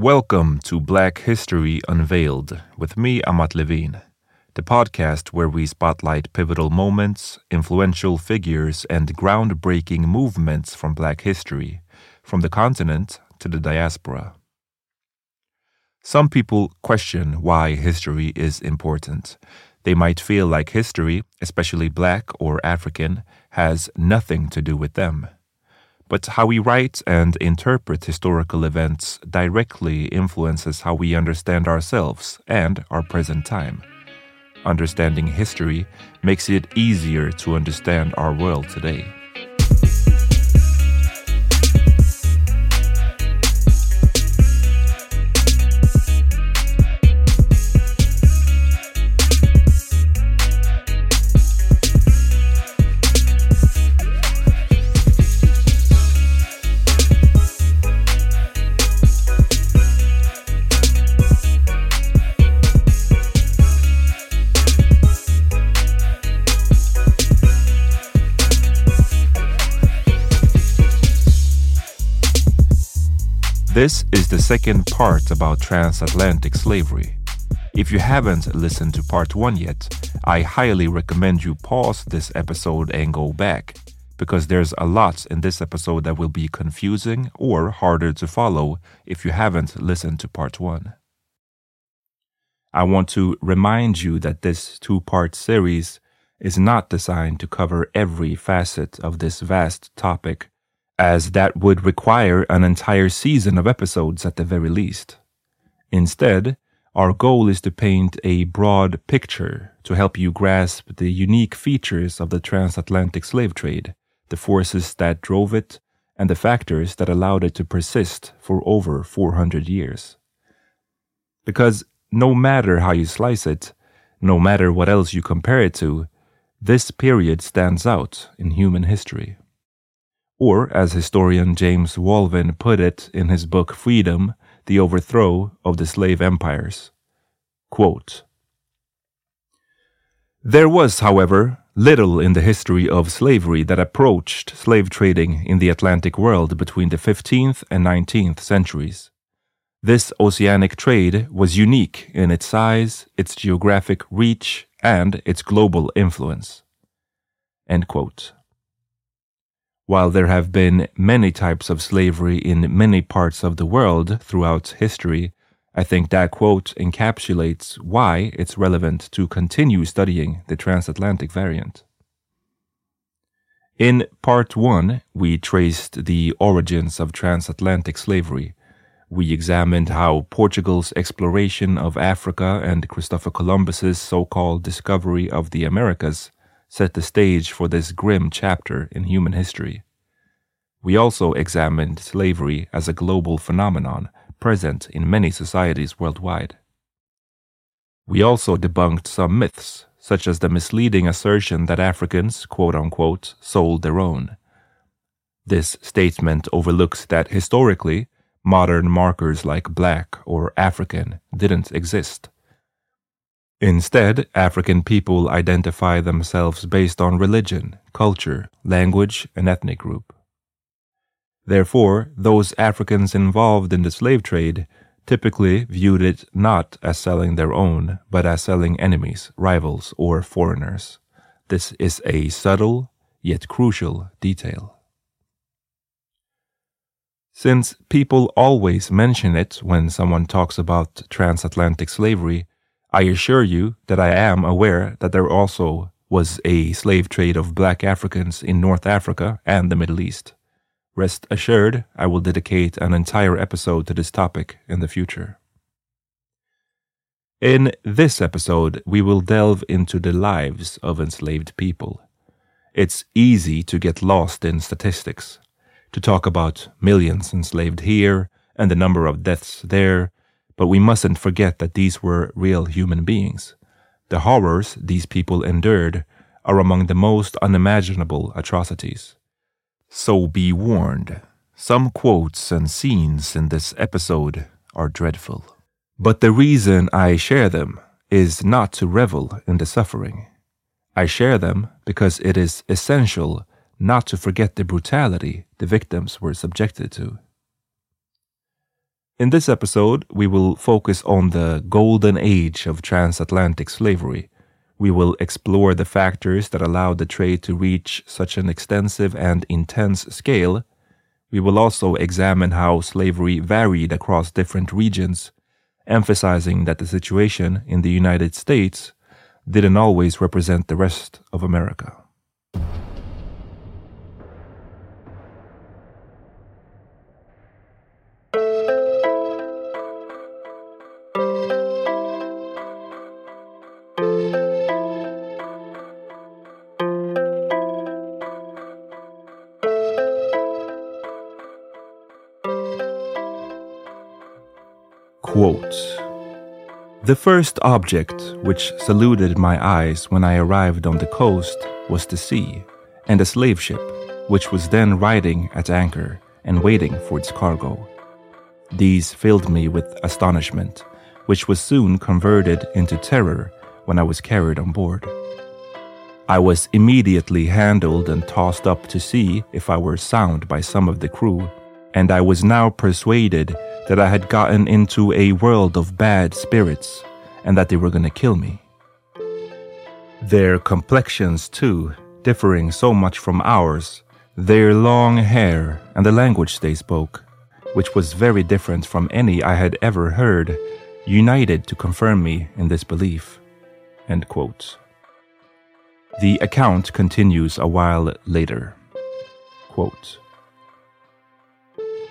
Welcome to Black History Unveiled with me, Amat Levine, the podcast where we spotlight pivotal moments, influential figures, and groundbreaking movements from Black history, from the continent to the diaspora. Some people question why history is important. They might feel like history, especially Black or African, has nothing to do with them. But how we write and interpret historical events directly influences how we understand ourselves and our present time. Understanding history makes it easier to understand our world today. This is the second part about transatlantic slavery. If you haven't listened to part one yet, I highly recommend you pause this episode and go back, because there's a lot in this episode that will be confusing or harder to follow if you haven't listened to part one. I want to remind you that this two part series is not designed to cover every facet of this vast topic as that would require an entire season of episodes at the very least. Instead, our goal is to paint a broad picture to help you grasp the unique features of the transatlantic slave trade, the forces that drove it, and the factors that allowed it to persist for over 400 years. Because no matter how you slice it, no matter what else you compare it to, this period stands out in human history or as historian James Walvin put it in his book Freedom, The Overthrow of the Slave Empires. Quote, there was, however, little in the history of slavery that approached slave trading in the Atlantic world between the 15th and 19th centuries. This oceanic trade was unique in its size, its geographic reach, and its global influence. End quote. While there have been many types of slavery in many parts of the world throughout history, I think that quote encapsulates why it's relevant to continue studying the transatlantic variant. In part one, we traced the origins of transatlantic slavery. We examined how Portugal's exploration of Africa and Christopher Columbus's so called discovery of the Americas set the stage for this grim chapter in human history. We also examined slavery as a global phenomenon present in many societies worldwide. We also debunked some myths, such as the misleading assertion that Africans, quote unquote, sold their own. This statement overlooks that historically, modern markers like black or African didn't exist. Instead, African people identify themselves based on religion, culture, language, and ethnic group. Therefore, those Africans involved in the slave trade typically viewed it not as selling their own, but as selling enemies, rivals, or foreigners. This is a subtle yet crucial detail. Since people always mention it when someone talks about transatlantic slavery, I assure you that I am aware that there also was a slave trade of black Africans in North Africa and the Middle East. Rest assured, I will dedicate an entire episode to this topic in the future. In this episode, we will delve into the lives of enslaved people. It's easy to get lost in statistics, to talk about millions enslaved here and the number of deaths there, but we mustn't forget that these were real human beings. The horrors these people endured are among the most unimaginable atrocities. So be warned, some quotes and scenes in this episode are dreadful. But the reason I share them is not to revel in the suffering. I share them because it is essential not to forget the brutality the victims were subjected to. In this episode, we will focus on the golden age of transatlantic slavery we will explore the factors that allowed the trade to reach such an extensive and intense scale. We will also examine how slavery varied across different regions, emphasizing that the situation in the United States didn't always represent the rest of America. Quote The first object which saluted my eyes when I arrived on the coast was the sea, and a slave ship, which was then riding at anchor and waiting for its cargo. These filled me with astonishment, which was soon converted into terror when I was carried on board. I was immediately handled and tossed up to see if I were sound by some of the crew, and I was now persuaded that I had gotten into a world of bad spirits and that they were going to kill me. Their complexions, too, differing so much from ours, their long hair, and the language they spoke, which was very different from any I had ever heard, united to confirm me in this belief. The account continues a while later. Quote,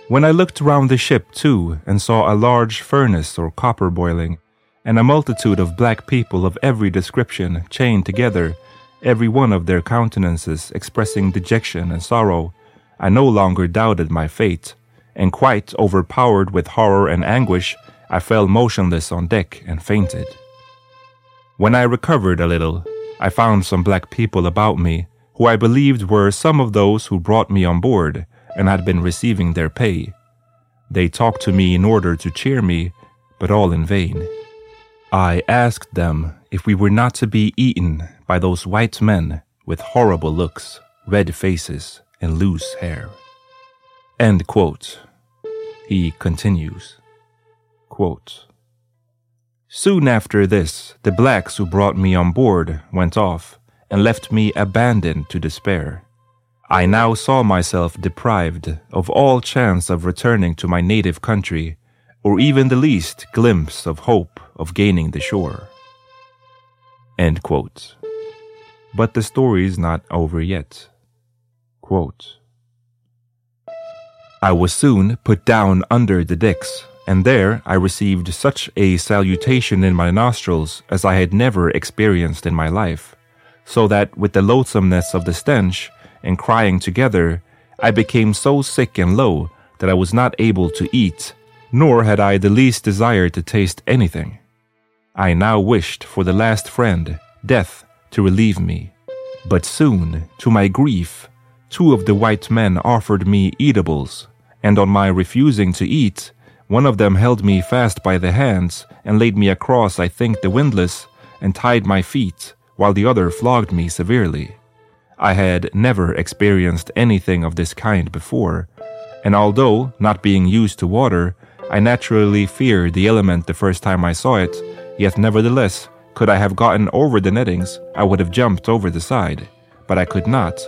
when I looked round the ship, too, and saw a large furnace or copper boiling, and a multitude of black people of every description chained together, every one of their countenances expressing dejection and sorrow, I no longer doubted my fate, and quite overpowered with horror and anguish, I fell motionless on deck and fainted. When I recovered a little, I found some black people about me, who I believed were some of those who brought me on board and had been receiving their pay. They talked to me in order to cheer me, but all in vain. I asked them if we were not to be eaten by those white men with horrible looks, red faces, and loose hair. End quote. He continues. Quote, Soon after this, the blacks who brought me on board went off and left me abandoned to despair. I now saw myself deprived of all chance of returning to my native country, or even the least glimpse of hope of gaining the shore. End quote. But the story is not over yet. Quote, I was soon put down under the decks, and there I received such a salutation in my nostrils as I had never experienced in my life, so that with the loathsomeness of the stench, and crying together, I became so sick and low that I was not able to eat, nor had I the least desire to taste anything. I now wished for the last friend, death, to relieve me. But soon, to my grief, two of the white men offered me eatables, and on my refusing to eat, one of them held me fast by the hands and laid me across, I think, the windlass and tied my feet, while the other flogged me severely. I had never experienced anything of this kind before, and although not being used to water, I naturally feared the element the first time I saw it, yet nevertheless, could I have gotten over the nettings, I would have jumped over the side. But I could not.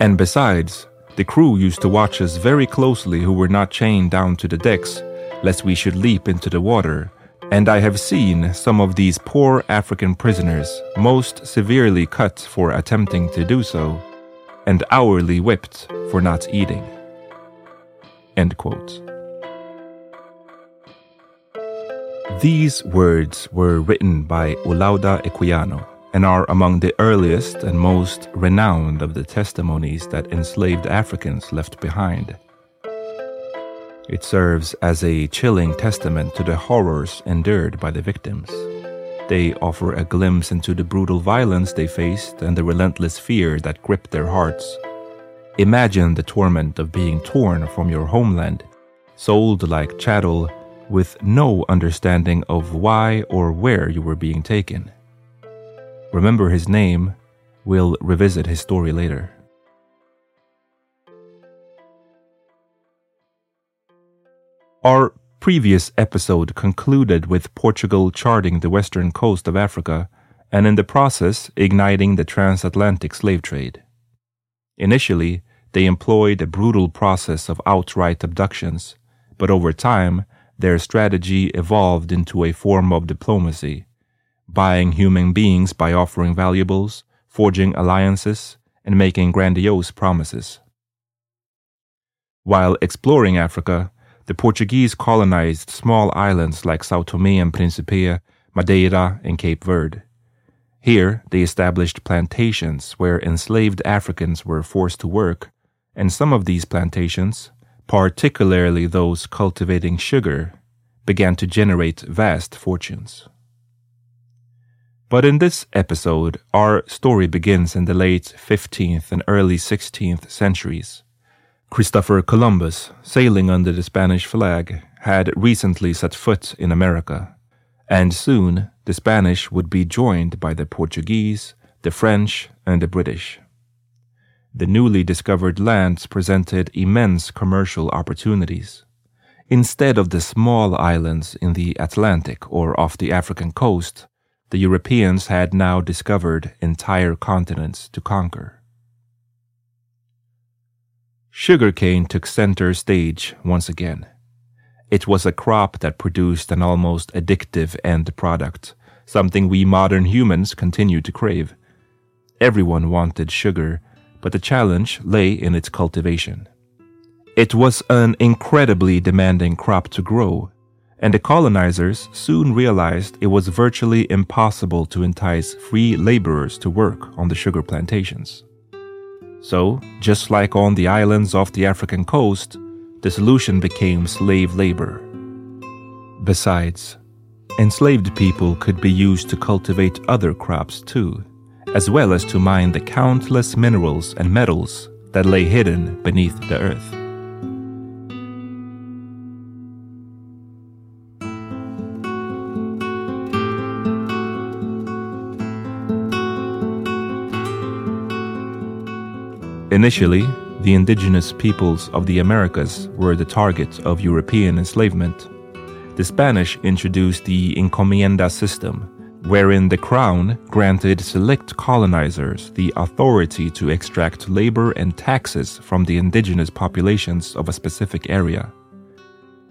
And besides, the crew used to watch us very closely who were not chained down to the decks lest we should leap into the water, and I have seen some of these poor African prisoners most severely cut for attempting to do so, and hourly whipped for not eating. These words were written by Olaudah Equiano and are among the earliest and most renowned of the testimonies that enslaved Africans left behind. It serves as a chilling testament to the horrors endured by the victims. They offer a glimpse into the brutal violence they faced and the relentless fear that gripped their hearts. Imagine the torment of being torn from your homeland, sold like chattel, with no understanding of why or where you were being taken. Remember his name, we'll revisit his story later. Our previous episode concluded with Portugal charting the western coast of Africa and in the process igniting the transatlantic slave trade. Initially, they employed a brutal process of outright abductions, but over time, their strategy evolved into a form of diplomacy, buying human beings by offering valuables, forging alliances, and making grandiose promises. While exploring Africa, the Portuguese colonized small islands like Sao Tome and Principe, Madeira, and Cape Verde. Here, they established plantations where enslaved Africans were forced to work, and some of these plantations, particularly those cultivating sugar, began to generate vast fortunes. But in this episode, our story begins in the late 15th and early 16th centuries Christopher Columbus, sailing under the Spanish flag, had recently set foot in America, and soon the Spanish would be joined by the Portuguese, the French, and the British. The newly discovered lands presented immense commercial opportunities. Instead of the small islands in the Atlantic or off the African coast, the Europeans had now discovered entire continents to conquer. Sugarcane took center stage once again. It was a crop that produced an almost addictive end product, something we modern humans continue to crave. Everyone wanted sugar, but the challenge lay in its cultivation. It was an incredibly demanding crop to grow, and the colonizers soon realized it was virtually impossible to entice free laborers to work on the sugar plantations. So, just like on the islands off the African coast, the solution became slave labor. Besides, enslaved people could be used to cultivate other crops too, as well as to mine the countless minerals and metals that lay hidden beneath the earth. Initially, the indigenous peoples of the Americas were the target of European enslavement. The Spanish introduced the encomienda system, wherein the crown granted select colonizers the authority to extract labor and taxes from the indigenous populations of a specific area.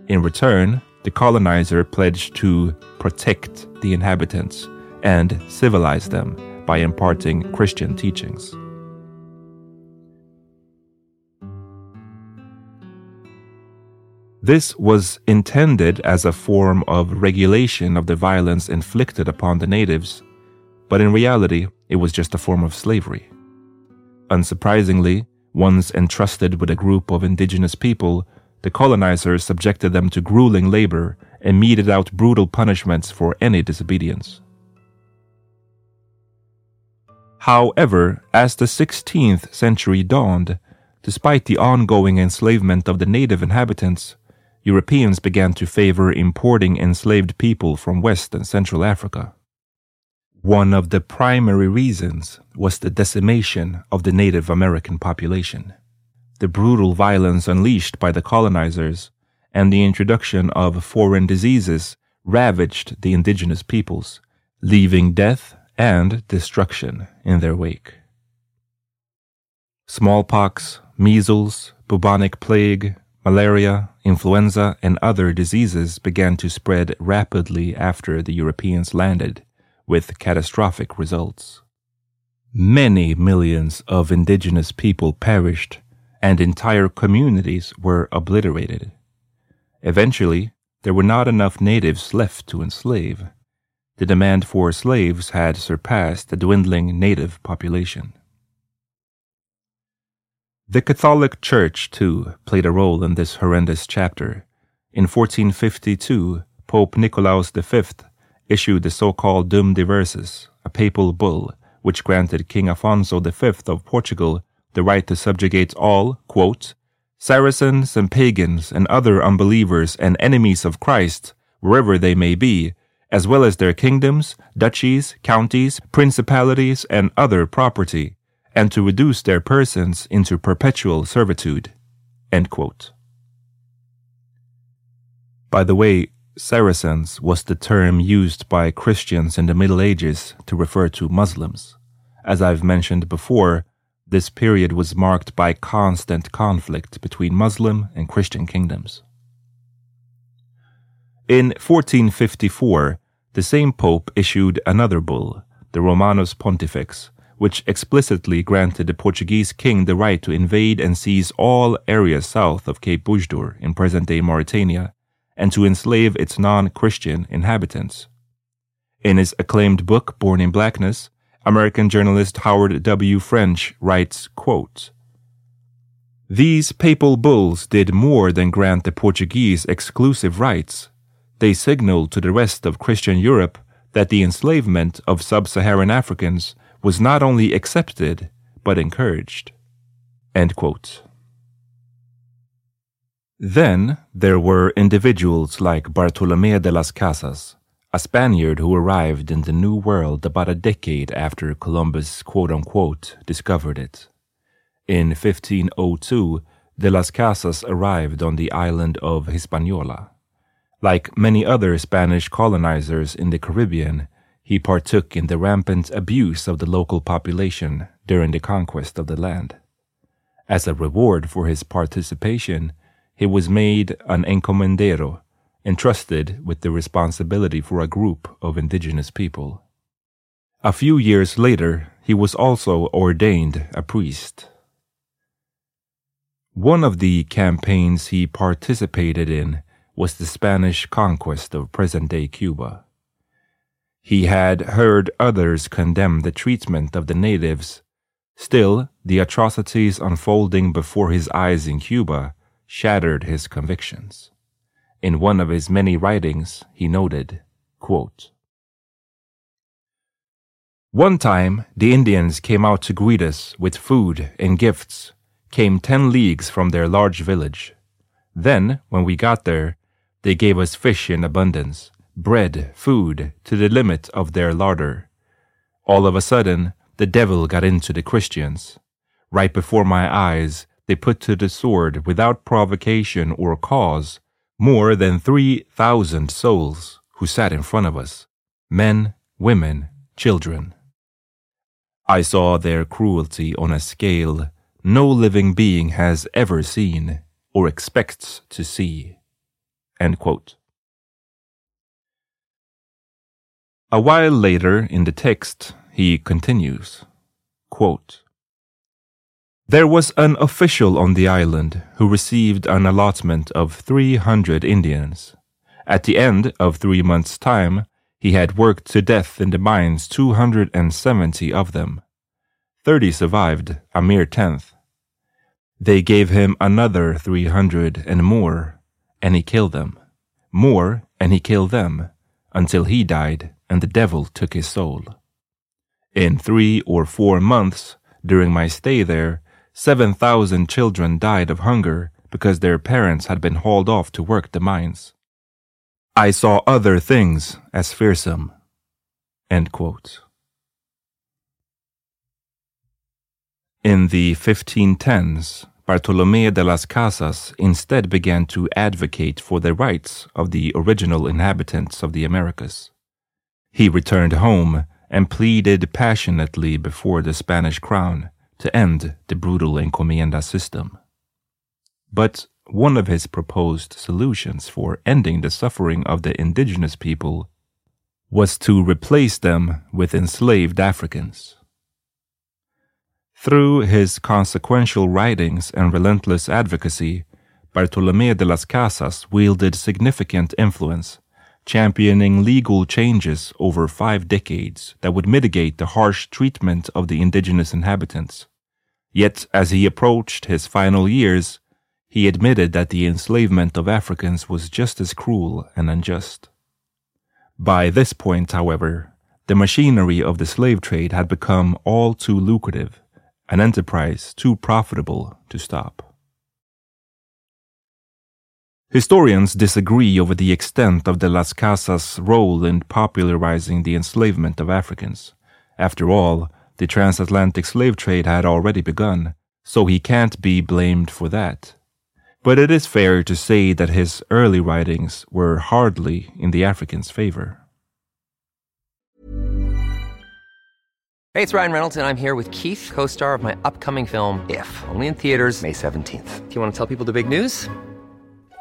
In return, the colonizer pledged to protect the inhabitants and civilize them by imparting Christian teachings. This was intended as a form of regulation of the violence inflicted upon the natives, but in reality, it was just a form of slavery. Unsurprisingly, once entrusted with a group of indigenous people, the colonizers subjected them to grueling labor and meted out brutal punishments for any disobedience. However, as the 16th century dawned, Despite the ongoing enslavement of the native inhabitants, Europeans began to favor importing enslaved people from West and Central Africa. One of the primary reasons was the decimation of the Native American population. The brutal violence unleashed by the colonizers and the introduction of foreign diseases ravaged the indigenous peoples, leaving death and destruction in their wake. Smallpox, measles, bubonic plague, malaria, influenza, and other diseases began to spread rapidly after the Europeans landed, with catastrophic results. Many millions of indigenous people perished, and entire communities were obliterated. Eventually, there were not enough natives left to enslave. The demand for slaves had surpassed the dwindling native population. The Catholic Church, too, played a role in this horrendous chapter. In 1452, Pope Nicolaus V issued the so called Dum Diversas, a papal bull which granted King Afonso V of Portugal the right to subjugate all, quote, Saracens and pagans and other unbelievers and enemies of Christ, wherever they may be, as well as their kingdoms, duchies, counties, principalities, and other property, and to reduce their persons into perpetual servitude. By the way, Saracens was the term used by Christians in the Middle Ages to refer to Muslims. As I've mentioned before, this period was marked by constant conflict between Muslim and Christian kingdoms. In 1454, the same pope issued another bull, the Romanus Pontifex, which explicitly granted the Portuguese king the right to invade and seize all areas south of Cape Bojador in present day Mauritania and to enslave its non Christian inhabitants. In his acclaimed book, Born in Blackness, American journalist Howard W. French writes, quote, These papal bulls did more than grant the Portuguese exclusive rights. They signaled to the rest of Christian Europe that the enslavement of sub Saharan Africans was not only accepted, but encouraged. Then there were individuals like Bartolome de las Casas, a Spaniard who arrived in the New World about a decade after Columbus quote unquote discovered it. In 1502, de las Casas arrived on the island of Hispaniola. Like many other Spanish colonizers in the Caribbean, he partook in the rampant abuse of the local population during the conquest of the land. As a reward for his participation, he was made an encomendero, entrusted with the responsibility for a group of indigenous people. A few years later, he was also ordained a priest. One of the campaigns he participated in was the Spanish conquest of present day Cuba. He had heard others condemn the treatment of the natives. Still, the atrocities unfolding before his eyes in Cuba shattered his convictions. In one of his many writings, he noted, quote, One time, the Indians came out to greet us with food and gifts, came ten leagues from their large village. Then, when we got there, they gave us fish in abundance, bread, food, to the limit of their larder. All of a sudden, the devil got into the Christians. Right before my eyes, they put to the sword without provocation or cause more than 3,000 souls who sat in front of us men, women, children. I saw their cruelty on a scale no living being has ever seen or expects to see. A while later in the text, he continues quote, there was an official on the island who received an allotment of 300 Indians. At the end of three months' time, he had worked to death in the mines 270 of them. Thirty survived, a mere tenth. They gave him another 300 and more, and he killed them. More, and he killed them, until he died and the devil took his soul. In three or four months, during my stay there, 7,000 children died of hunger because their parents had been hauled off to work the mines. I saw other things as fearsome. In the 1510s, Bartolomé de las Casas instead began to advocate for the rights of the original inhabitants of the Americas. He returned home and pleaded passionately before the Spanish crown to end the brutal encomienda system. But one of his proposed solutions for ending the suffering of the indigenous people was to replace them with enslaved Africans. Through his consequential writings and relentless advocacy, Bartolomé de las Casas wielded significant influence, championing legal changes over five decades that would mitigate the harsh treatment of the indigenous inhabitants. Yet, as he approached his final years, he admitted that the enslavement of Africans was just as cruel and unjust. By this point, however, the machinery of the slave trade had become all too lucrative an enterprise too profitable to stop. Historians disagree over the extent of de las Casas' role in popularizing the enslavement of Africans. After all, the transatlantic slave trade had already begun, so he can't be blamed for that. But it is fair to say that his early writings were hardly in the Africans' favor. Hey, it's Ryan Reynolds, and I'm here with Keith, co star of my upcoming film, If, only in theaters, May 17th. Do you want to tell people the big news?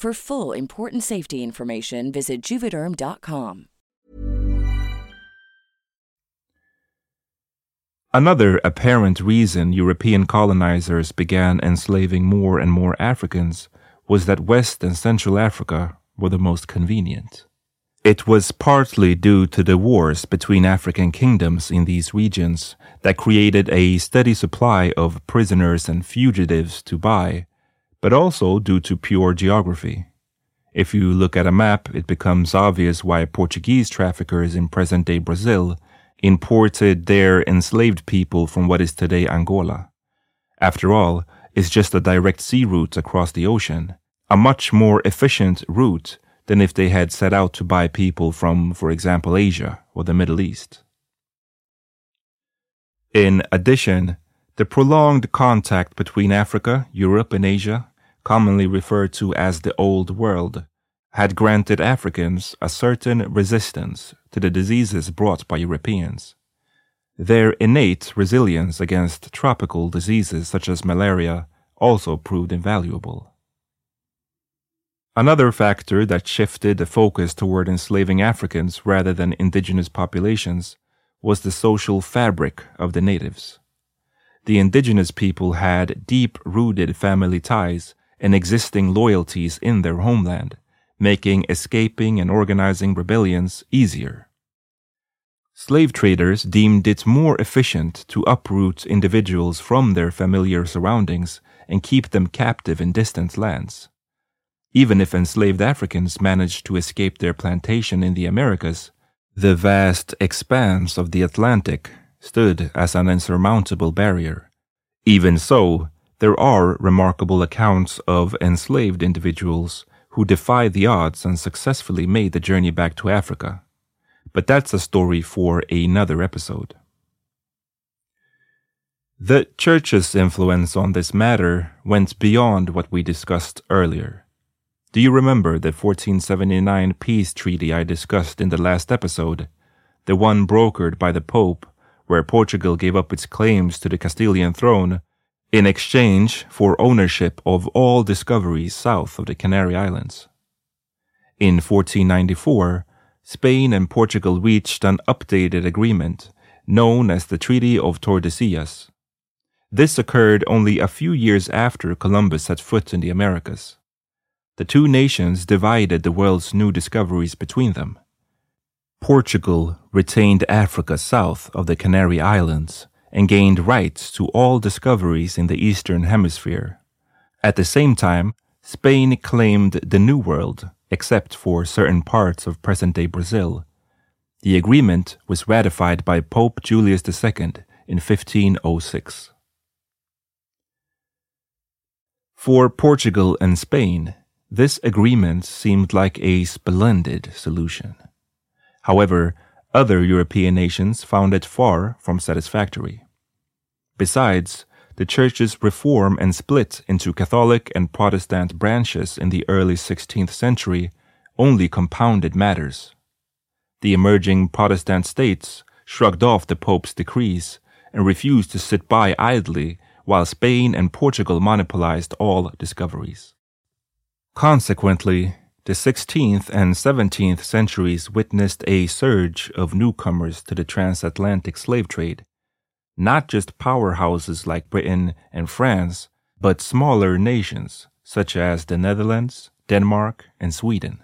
For full important safety information, visit juvederm.com. Another apparent reason European colonizers began enslaving more and more Africans was that West and Central Africa were the most convenient. It was partly due to the wars between African kingdoms in these regions that created a steady supply of prisoners and fugitives to buy, but also due to pure geography. If you look at a map, it becomes obvious why Portuguese traffickers in present day Brazil imported their enslaved people from what is today Angola. After all, it's just a direct sea route across the ocean, a much more efficient route than if they had set out to buy people from, for example, Asia or the Middle East. In addition, the prolonged contact between Africa, Europe, and Asia, commonly referred to as the Old World, had granted Africans a certain resistance to the diseases brought by Europeans. Their innate resilience against tropical diseases such as malaria also proved invaluable. Another factor that shifted the focus toward enslaving Africans rather than indigenous populations was the social fabric of the natives. The indigenous people had deep rooted family ties and existing loyalties in their homeland, making escaping and organizing rebellions easier. Slave traders deemed it more efficient to uproot individuals from their familiar surroundings and keep them captive in distant lands. Even if enslaved Africans managed to escape their plantation in the Americas, the vast expanse of the Atlantic stood as an insurmountable barrier. Even so, there are remarkable accounts of enslaved individuals who defied the odds and successfully made the journey back to Africa. But that's a story for another episode. The Church's influence on this matter went beyond what we discussed earlier. Do you remember the 1479 peace treaty I discussed in the last episode? The one brokered by the Pope, where Portugal gave up its claims to the Castilian throne in exchange for ownership of all discoveries south of the Canary Islands. In 1494, Spain and Portugal reached an updated agreement known as the Treaty of Tordesillas. This occurred only a few years after Columbus set foot in the Americas. The two nations divided the world's new discoveries between them. Portugal retained Africa south of the Canary Islands and gained rights to all discoveries in the Eastern Hemisphere. At the same time, Spain claimed the New World, except for certain parts of present day Brazil. The agreement was ratified by Pope Julius II in 1506. For Portugal and Spain, this agreement seemed like a splendid solution. However, other European nations found it far from satisfactory. Besides, the church's reform and split into Catholic and Protestant branches in the early 16th century only compounded matters. The emerging Protestant states shrugged off the Pope's decrees and refused to sit by idly while Spain and Portugal monopolized all discoveries. Consequently, the 16th and 17th centuries witnessed a surge of newcomers to the transatlantic slave trade, not just powerhouses like Britain and France, but smaller nations such as the Netherlands, Denmark, and Sweden.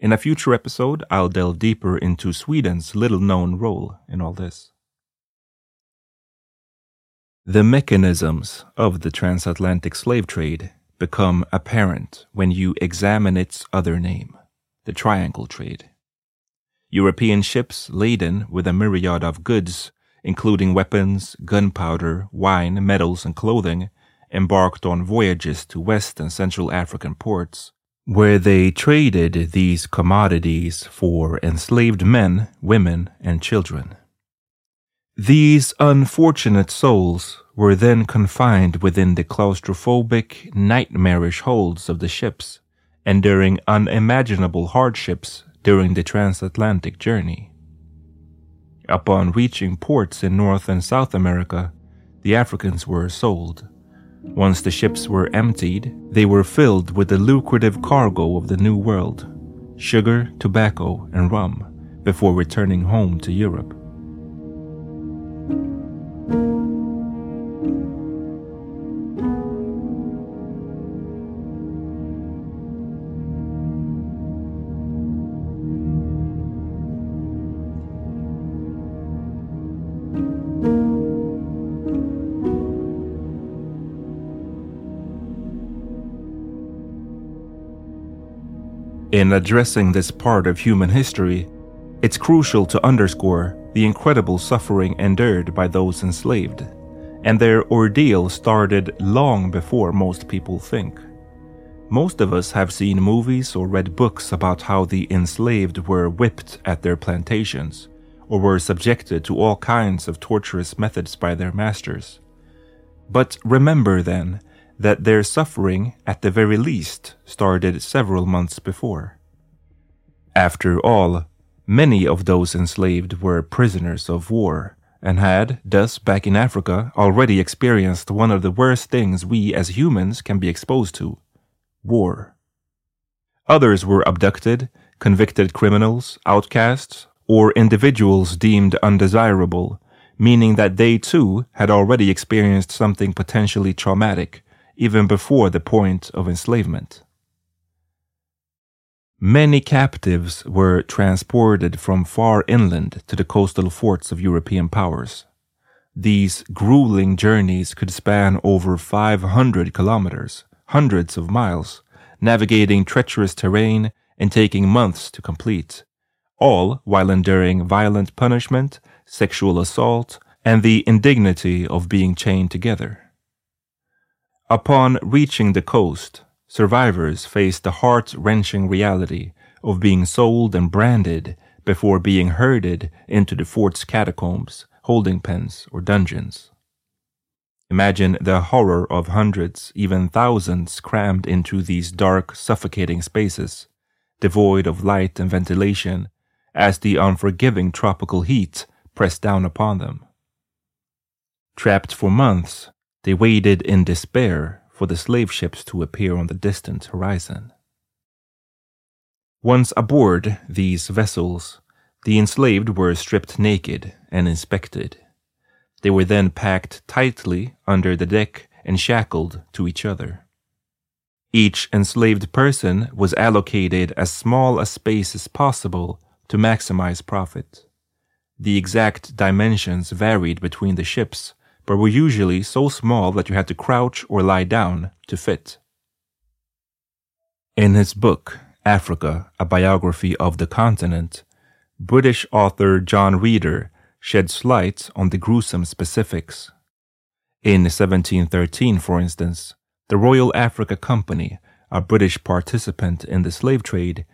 In a future episode, I'll delve deeper into Sweden's little known role in all this. The mechanisms of the transatlantic slave trade become apparent when you examine its other name, the triangle trade. European ships laden with a myriad of goods, including weapons, gunpowder, wine, metals, and clothing, embarked on voyages to West and Central African ports, where they traded these commodities for enslaved men, women, and children. These unfortunate souls were then confined within the claustrophobic, nightmarish holds of the ships, enduring unimaginable hardships during the transatlantic journey. Upon reaching ports in North and South America, the Africans were sold. Once the ships were emptied, they were filled with the lucrative cargo of the New World sugar, tobacco, and rum before returning home to Europe. In addressing this part of human history, it's crucial to underscore the incredible suffering endured by those enslaved, and their ordeal started long before most people think. Most of us have seen movies or read books about how the enslaved were whipped at their plantations, or were subjected to all kinds of torturous methods by their masters. But remember then that their suffering, at the very least, started several months before. After all, many of those enslaved were prisoners of war and had, thus back in Africa, already experienced one of the worst things we as humans can be exposed to war. Others were abducted, convicted criminals, outcasts, or individuals deemed undesirable, meaning that they too had already experienced something potentially traumatic even before the point of enslavement. Many captives were transported from far inland to the coastal forts of European powers. These grueling journeys could span over 500 kilometers, hundreds of miles, navigating treacherous terrain and taking months to complete, all while enduring violent punishment, sexual assault, and the indignity of being chained together. Upon reaching the coast, survivors faced the heart wrenching reality of being sold and branded before being herded into the fort's catacombs, holding pens, or dungeons. Imagine the horror of hundreds, even thousands, crammed into these dark, suffocating spaces, devoid of light and ventilation, as the unforgiving tropical heat pressed down upon them. Trapped for months, they waited in despair for the slave ships to appear on the distant horizon. Once aboard these vessels, the enslaved were stripped naked and inspected. They were then packed tightly under the deck and shackled to each other. Each enslaved person was allocated as small a space as possible to maximize profit. The exact dimensions varied between the ships but were usually so small that you had to crouch or lie down to fit. In his book, Africa, a biography of the continent, British author John Reader sheds light on the gruesome specifics. In 1713, for instance, the Royal Africa Company, a British participant in the slave trade,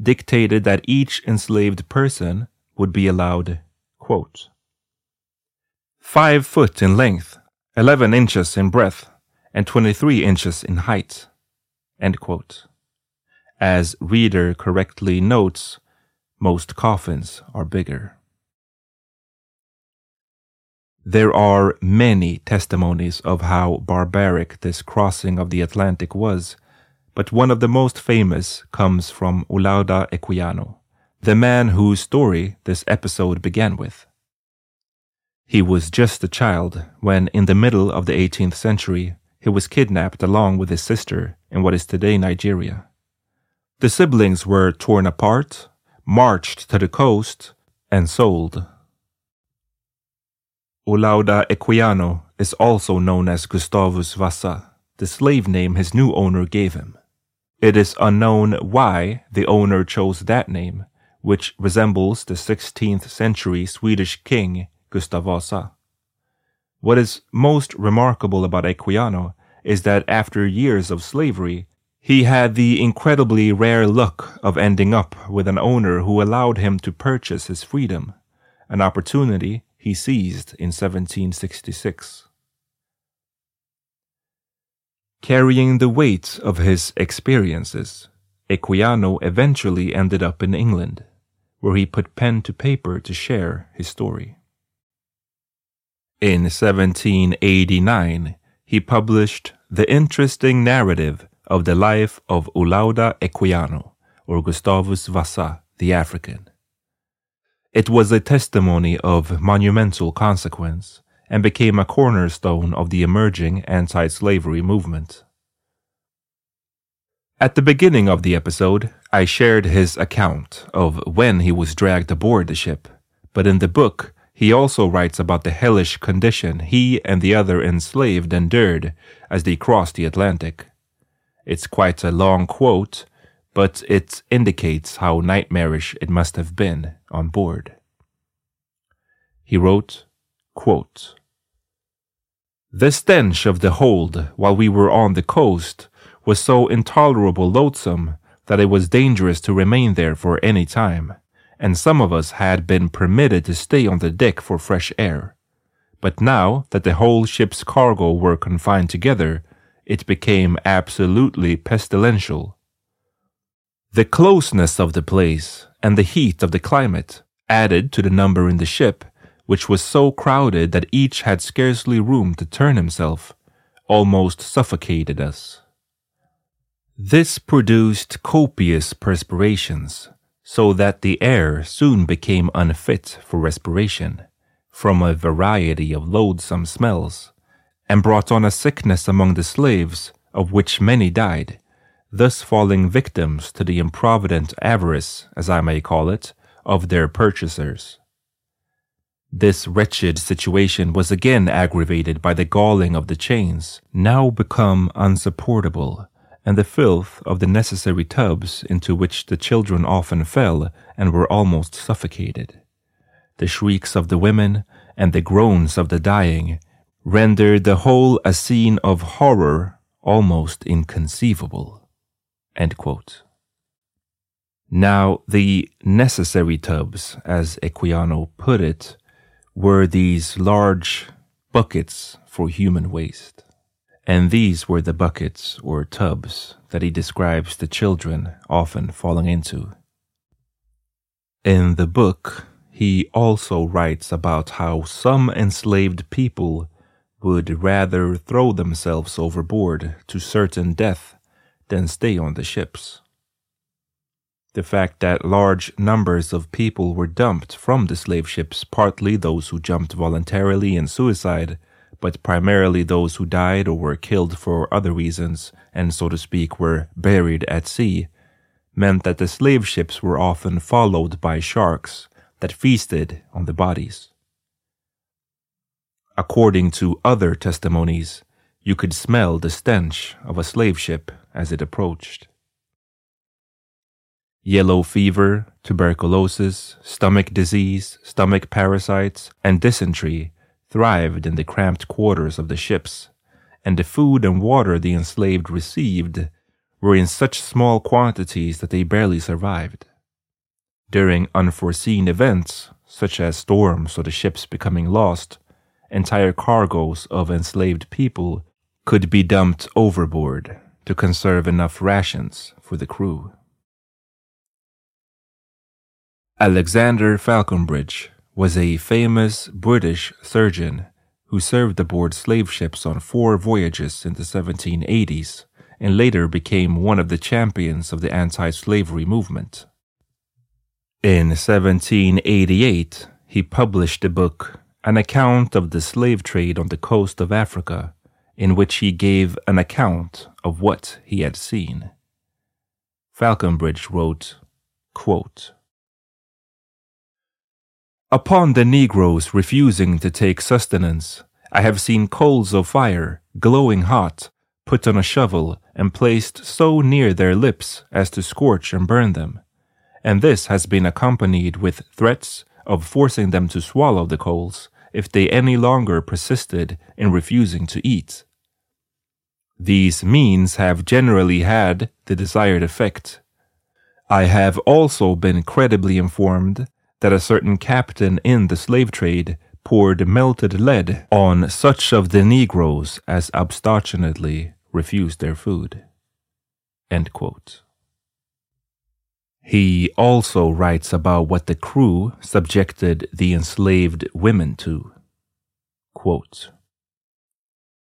dictated that each enslaved person would be allowed, quote, five foot in length, 11 inches in breadth, and 23 inches in height. As Reader correctly notes, most coffins are bigger. There are many testimonies of how barbaric this crossing of the Atlantic was, but one of the most famous comes from Olaudah Equiano, the man whose story this episode began with. He was just a child when, in the middle of the 18th century, he was kidnapped along with his sister in what is today Nigeria. The siblings were torn apart, marched to the coast, and sold. Olaudah Equiano is also known as Gustavus Vassa, the slave name his new owner gave him. It is unknown why the owner chose that name, which resembles the 16th century Swedish king Gustav Vasa. What is most remarkable about Equiano is that after years of slavery, he had the incredibly rare luck of ending up with an owner who allowed him to purchase his freedom, an opportunity he seized in 1766. Carrying the weight of his experiences, Equiano eventually ended up in England, where he put pen to paper to share his story. In 1789, he published The Interesting Narrative of the Life of Olaudah Equiano, or Gustavus Vassa, the African. It was a testimony of monumental consequence and became a cornerstone of the emerging anti slavery movement. At the beginning of the episode, I shared his account of when he was dragged aboard the ship, but in the book, he also writes about the hellish condition he and the other enslaved endured as they crossed the Atlantic. It's quite a long quote, but it indicates how nightmarish it must have been on board. He wrote, quote, The stench of the hold while we were on the coast was so intolerable loathsome that it was dangerous to remain there for any time and some of us had been permitted to stay on the deck for fresh air. But now that the whole ship's cargo were confined together, it became absolutely pestilential. The closeness of the place and the heat of the climate, added to the number in the ship, which was so crowded that each had scarcely room to turn himself, almost suffocated us. This produced copious perspirations, so that the air soon became unfit for respiration from a variety of loathsome smells, and brought on a sickness among the slaves, of which many died, thus falling victims to the improvident avarice, as I may call it, of their purchasers. This wretched situation was again aggravated by the galling of the chains, now become unsupportable, and the filth of the necessary tubs into which the children often fell and were almost suffocated. The shrieks of the women and the groans of the dying rendered the whole a scene of horror almost inconceivable. Now, the necessary tubs, as Equiano put it, were these large buckets for human waste. And these were the buckets or tubs that he describes the children often falling into. In the book, he also writes about how some enslaved people would rather throw themselves overboard to certain death than stay on the ships. The fact that large numbers of people were dumped from the slave ships, partly those who jumped voluntarily in suicide, but primarily those who died or were killed for other reasons, and so to speak, were buried at sea, meant that the slave ships were often followed by sharks that feasted on the bodies. According to other testimonies, you could smell the stench of a slave ship as it approached. Yellow fever, tuberculosis, stomach disease, stomach parasites, and dysentery thrived in the cramped quarters of the ships, and the food and water the enslaved received were in such small quantities that they barely survived. During unforeseen events, such as storms or the ships becoming lost, entire cargoes of enslaved people could be dumped overboard to conserve enough rations for the crew. Alexander Falconbridge was a famous British surgeon who served aboard slave ships on four voyages in the 1780s and later became one of the champions of the anti slavery movement. In 1788, he published a book, An Account of the Slave Trade on the Coast of Africa, in which he gave an account of what he had seen. Falconbridge wrote, quote, Upon the Negroes refusing to take sustenance, I have seen coals of fire, glowing hot, put on a shovel and placed so near their lips as to scorch and burn them, and this has been accompanied with threats of forcing them to swallow the coals if they any longer persisted in refusing to eat. These means have generally had the desired effect. I have also been credibly informed that a certain captain in the slave trade poured melted lead on such of the Negroes as obstinately refused their food. He also writes about what the crew subjected the enslaved women to. Quote,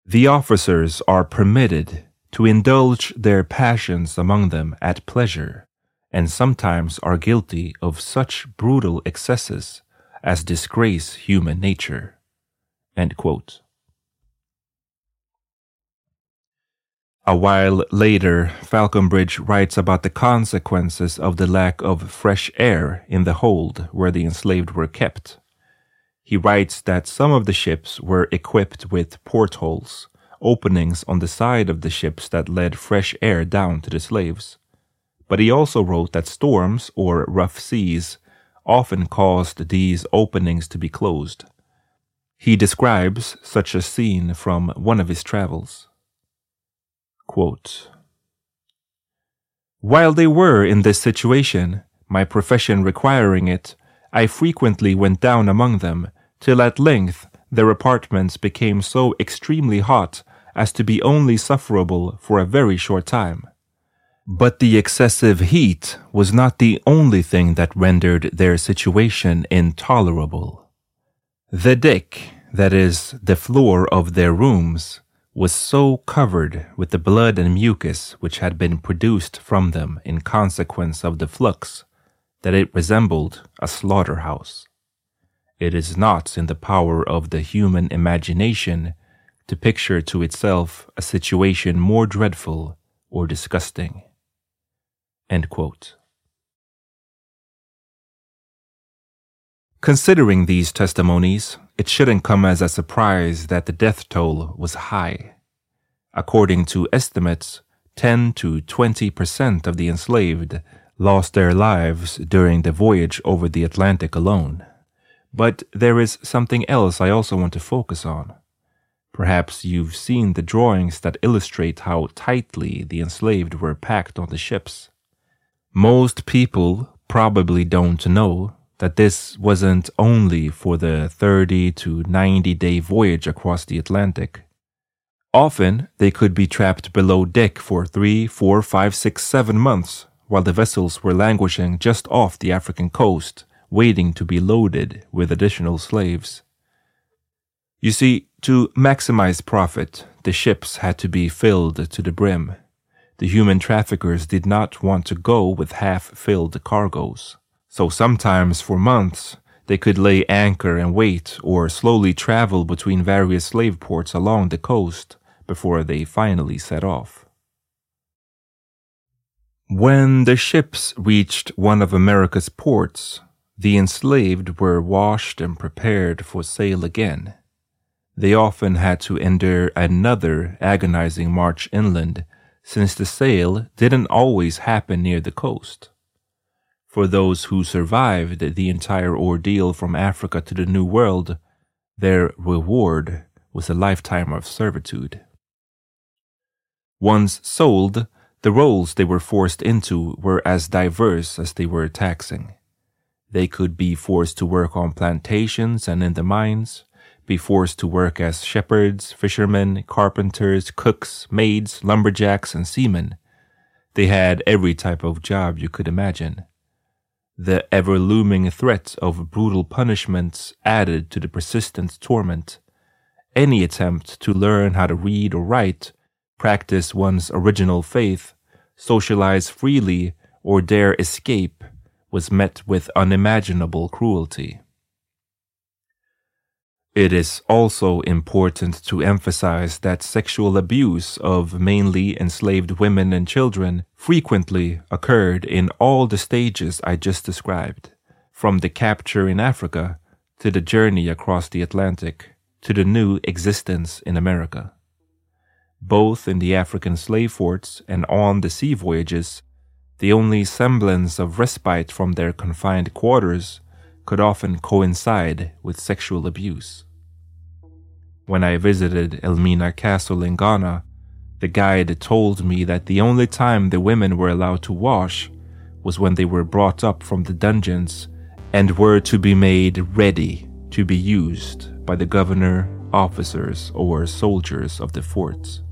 the officers are permitted to indulge their passions among them at pleasure, and sometimes are guilty of such brutal excesses as disgrace human nature. A while later, Falconbridge writes about the consequences of the lack of fresh air in the hold where the enslaved were kept. He writes that some of the ships were equipped with portholes, openings on the side of the ships that led fresh air down to the slaves. But he also wrote that storms or rough seas often caused these openings to be closed. He describes such a scene from one of his travels. Quote, While they were in this situation, my profession requiring it, I frequently went down among them till at length their apartments became so extremely hot as to be only sufferable for a very short time. But the excessive heat was not the only thing that rendered their situation intolerable. The deck, that is, the floor of their rooms, was so covered with the blood and mucus which had been produced from them in consequence of the flux that it resembled a slaughterhouse. It is not in the power of the human imagination to picture to itself a situation more dreadful or disgusting. Considering these testimonies, it shouldn't come as a surprise that the death toll was high. According to estimates, 10 to 20 percent of the enslaved lost their lives during the voyage over the Atlantic alone. But there is something else I also want to focus on. Perhaps you've seen the drawings that illustrate how tightly the enslaved were packed on the ships. Most people probably don't know that this wasn't only for the 30 to 90 day voyage across the Atlantic. Often, they could be trapped below deck for three, four, five, six, seven months while the vessels were languishing just off the African coast, waiting to be loaded with additional slaves. You see, to maximize profit, the ships had to be filled to the brim. The human traffickers did not want to go with half filled cargoes. So sometimes for months, they could lay anchor and wait or slowly travel between various slave ports along the coast before they finally set off. When the ships reached one of America's ports, the enslaved were washed and prepared for sale again. They often had to endure another agonizing march inland, since the sale didn't always happen near the coast. For those who survived the entire ordeal from Africa to the New World, their reward was a lifetime of servitude. Once sold, the roles they were forced into were as diverse as they were taxing. They could be forced to work on plantations and in the mines, be forced to work as shepherds, fishermen, carpenters, cooks, maids, lumberjacks, and seamen. They had every type of job you could imagine. The ever looming threat of brutal punishments added to the persistent torment. Any attempt to learn how to read or write practice one's original faith, socialize freely, or dare escape was met with unimaginable cruelty. It is also important to emphasize that sexual abuse of mainly enslaved women and children frequently occurred in all the stages I just described, from the capture in Africa to the journey across the Atlantic to the new existence in America. Both in the African slave forts and on the sea voyages, the only semblance of respite from their confined quarters could often coincide with sexual abuse. When I visited Elmina Castle in Ghana, the guide told me that the only time the women were allowed to wash was when they were brought up from the dungeons and were to be made ready to be used by the governor, officers, or soldiers of the forts.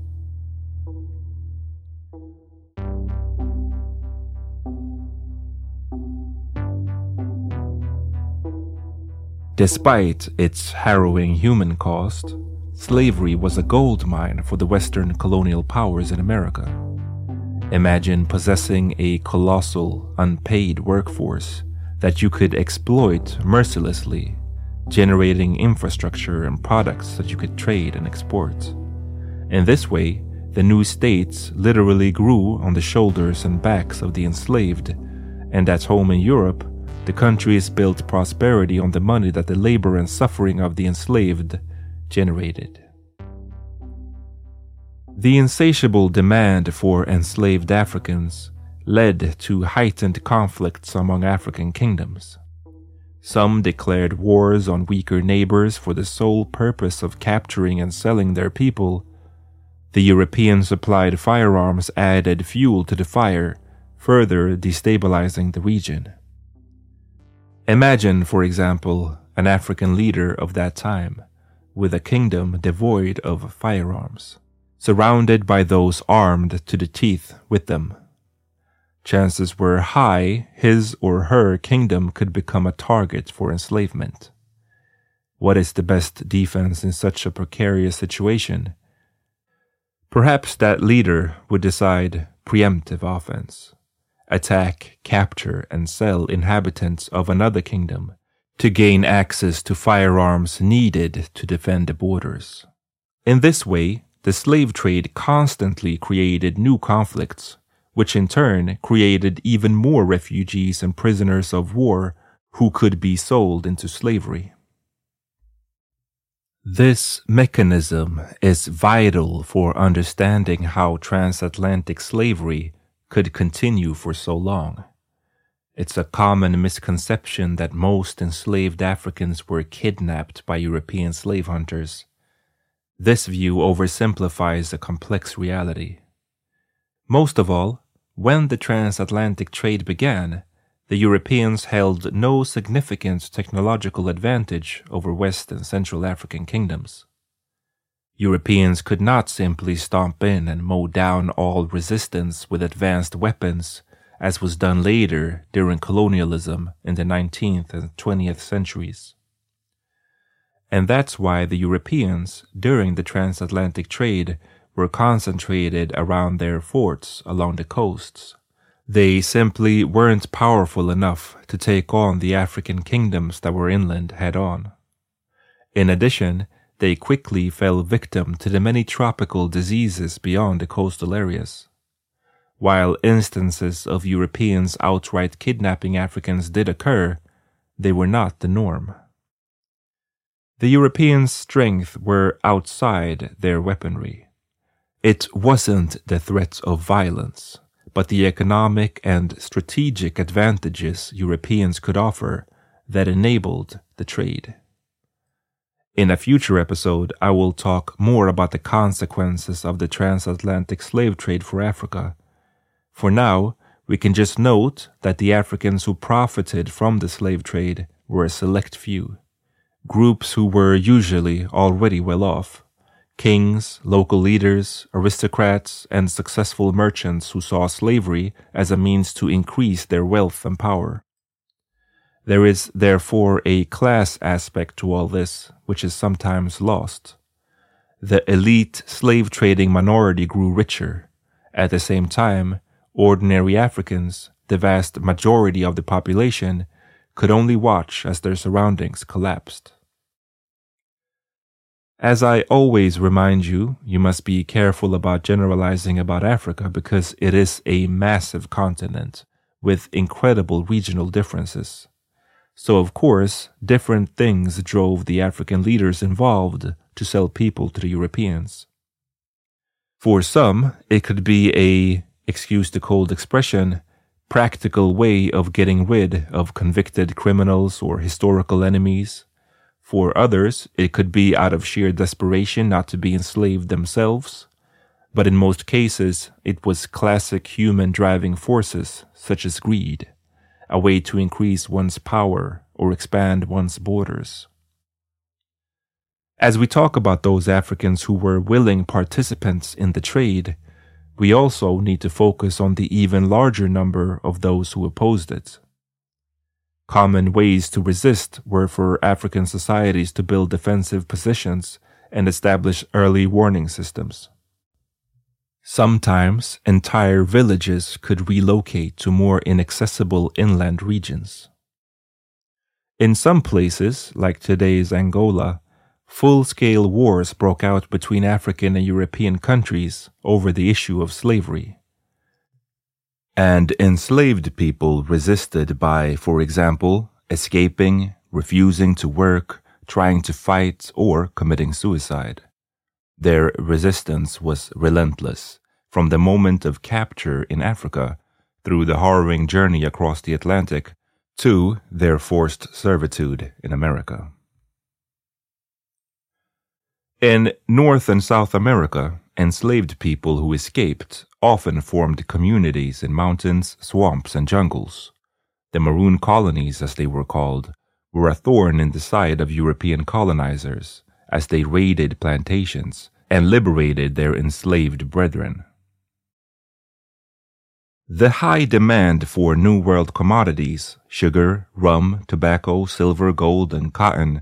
Despite its harrowing human cost, slavery was a gold mine for the Western colonial powers in America. Imagine possessing a colossal, unpaid workforce that you could exploit mercilessly, generating infrastructure and products that you could trade and export. In this way, the new states literally grew on the shoulders and backs of the enslaved, and at home in Europe, the countries built prosperity on the money that the labor and suffering of the enslaved generated. The insatiable demand for enslaved Africans led to heightened conflicts among African kingdoms. Some declared wars on weaker neighbors for the sole purpose of capturing and selling their people. The European supplied firearms added fuel to the fire, further destabilizing the region. Imagine, for example, an African leader of that time, with a kingdom devoid of firearms, surrounded by those armed to the teeth with them. Chances were high his or her kingdom could become a target for enslavement. What is the best defense in such a precarious situation? Perhaps that leader would decide preemptive offense, attack, capture, and sell inhabitants of another kingdom to gain access to firearms needed to defend the borders. In this way, the slave trade constantly created new conflicts, which in turn created even more refugees and prisoners of war who could be sold into slavery. This mechanism is vital for understanding how transatlantic slavery could continue for so long. It's a common misconception that most enslaved Africans were kidnapped by European slave hunters. This view oversimplifies a complex reality. Most of all, when the transatlantic trade began, the Europeans held no significant technological advantage over West and Central African kingdoms. Europeans could not simply stomp in and mow down all resistance with advanced weapons as was done later during colonialism in the 19th and 20th centuries. And that's why the Europeans, during the transatlantic trade, were concentrated around their forts along the coasts. They simply weren't powerful enough to take on the African kingdoms that were inland head on. In addition, they quickly fell victim to the many tropical diseases beyond the coastal areas. While instances of Europeans outright kidnapping Africans did occur, they were not the norm. The Europeans' strength were outside their weaponry. It wasn't the threat of violence, but the economic and strategic advantages Europeans could offer that enabled the trade. In a future episode, I will talk more about the consequences of the transatlantic slave trade for Africa. For now, we can just note that the Africans who profited from the slave trade were a select few, groups who were usually already well off. Kings, local leaders, aristocrats, and successful merchants who saw slavery as a means to increase their wealth and power. There is therefore a class aspect to all this, which is sometimes lost. The elite slave trading minority grew richer. At the same time, Ordinary Africans, the vast majority of the population, could only watch as their surroundings collapsed. As I always remind you, you must be careful about generalizing about Africa because it is a massive continent with incredible regional differences. So, of course, different things drove the African leaders involved to sell people to the Europeans. For some, it could be a excuse the cold expression, practical way of getting rid of convicted criminals or historical enemies. For others, it could be out of sheer desperation not to be enslaved themselves. But in most cases, it was classic human driving forces, such as greed, a way to increase one's power or expand one's borders. As we talk about those Africans who were willing participants in the trade, we also need to focus on the even larger number of those who opposed it. Common ways to resist were for African societies to build defensive positions and establish early warning systems. Sometimes entire villages could relocate to more inaccessible inland regions. In some places, like today's Angola, full scale wars broke out between African and European countries over the issue of slavery. And enslaved people resisted by, for example, escaping, refusing to work, trying to fight, or committing suicide. Their resistance was relentless, from the moment of capture in Africa through the harrowing journey across the Atlantic to their forced servitude in America. In North and South America, enslaved people who escaped often formed communities in mountains, swamps, and jungles. The maroon colonies, as they were called, were a thorn in the side of European colonizers as they raided plantations and liberated their enslaved brethren. The high demand for New World commodities, sugar, rum, tobacco, silver, gold, and cotton,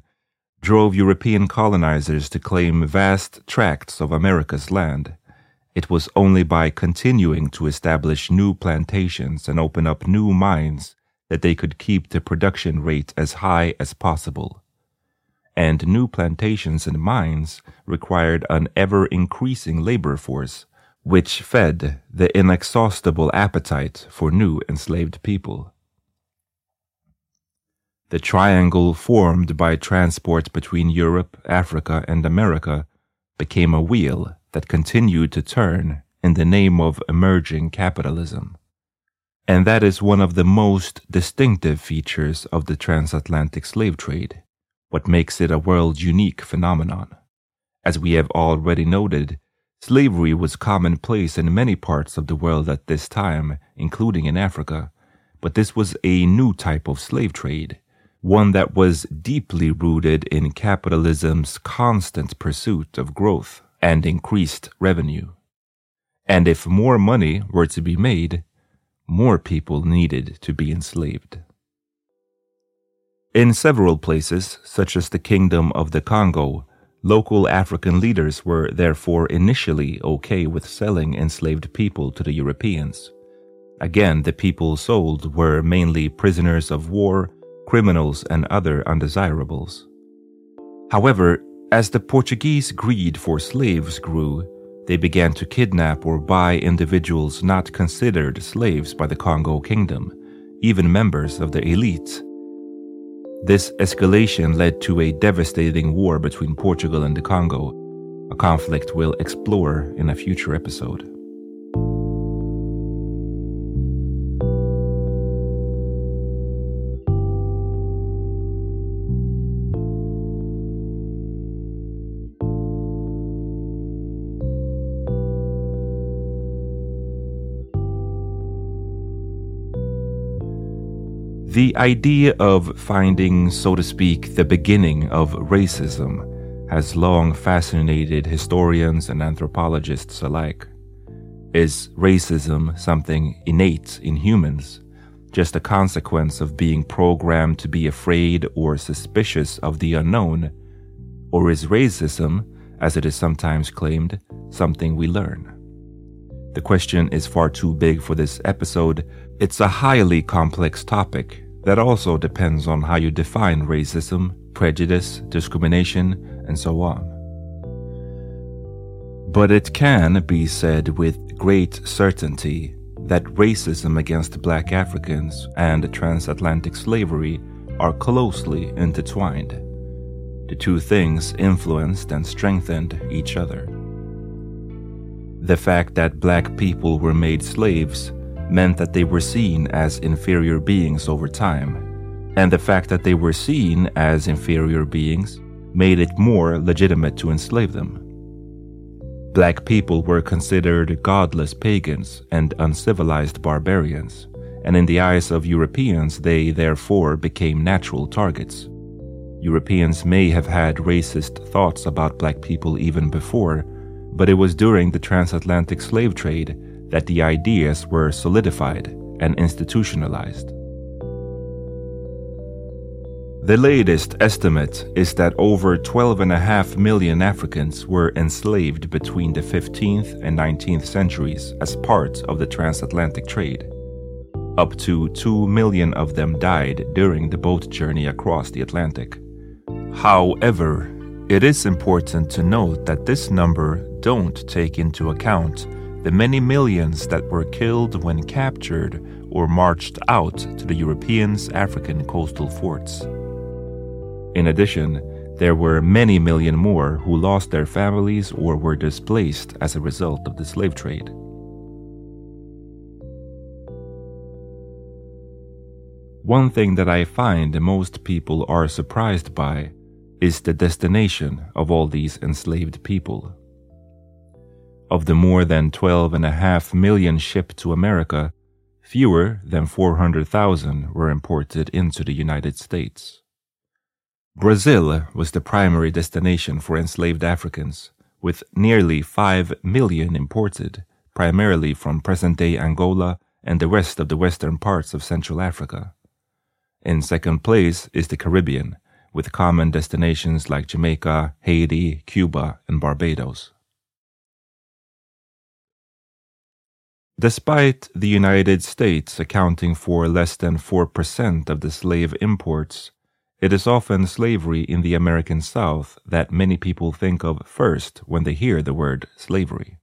drove European colonizers to claim vast tracts of America's land, It was only by continuing to establish new plantations and open up new mines that they could keep the production rate as high as possible. And new plantations and mines required an ever increasing labor force, which fed the inexhaustible appetite for new enslaved people. The triangle formed by transport between Europe, Africa, and America became a wheel that continued to turn in the name of emerging capitalism. And that is one of the most distinctive features of the transatlantic slave trade, what makes it a world unique phenomenon. As we have already noted, slavery was commonplace in many parts of the world at this time, including in Africa, but this was a new type of slave trade, one that was deeply rooted in capitalism's constant pursuit of growth and increased revenue. And if more money were to be made, more people needed to be enslaved. In several places, such as the Kingdom of the Congo, local African leaders were therefore initially okay with selling enslaved people to the Europeans. Again, the people sold were mainly prisoners of war, criminals, and other undesirables. However, as the Portuguese greed for slaves grew, they began to kidnap or buy individuals not considered slaves by the Congo Kingdom, even members of the elite. This escalation led to a devastating war between Portugal and the Congo, a conflict we'll explore in a future episode. The idea of finding, so to speak, the beginning of racism has long fascinated historians and anthropologists alike. Is racism something innate in humans, just a consequence of being programmed to be afraid or suspicious of the unknown? Or is racism, as it is sometimes claimed, something we learn? The question is far too big for this episode. It's a highly complex topic that also depends on how you define racism, prejudice, discrimination, and so on. But it can be said with great certainty that racism against black Africans and transatlantic slavery are closely intertwined. The two things influenced and strengthened each other. The fact that black people were made slaves meant that they were seen as inferior beings over time, and the fact that they were seen as inferior beings made it more legitimate to enslave them. Black people were considered godless pagans and uncivilized barbarians, and in the eyes of Europeans, they therefore became natural targets. Europeans may have had racist thoughts about black people even before, but it was during the transatlantic slave trade that the ideas were solidified and institutionalized. The latest estimate is that over 12.5 million Africans were enslaved between the 15th and 19th centuries as part of the transatlantic trade. Up to 2 million of them died during the boat journey across the Atlantic. However, it is important to note that this number don't take into account the many millions that were killed when captured or marched out to the Europeans' African coastal forts. In addition, there were many million more who lost their families or were displaced as a result of the slave trade. One thing that I find most people are surprised by is the destination of all these enslaved people. Of the more than 12.5 million shipped to America, fewer than 400,000 were imported into the United States. Brazil was the primary destination for enslaved Africans, with nearly 5 million imported, primarily from present day Angola and the rest of the western parts of Central Africa. In second place is the Caribbean, with common destinations like Jamaica, Haiti, Cuba, and Barbados. Despite the United States accounting for less than 4% of the slave imports, it is often slavery in the American South that many people think of first when they hear the word slavery.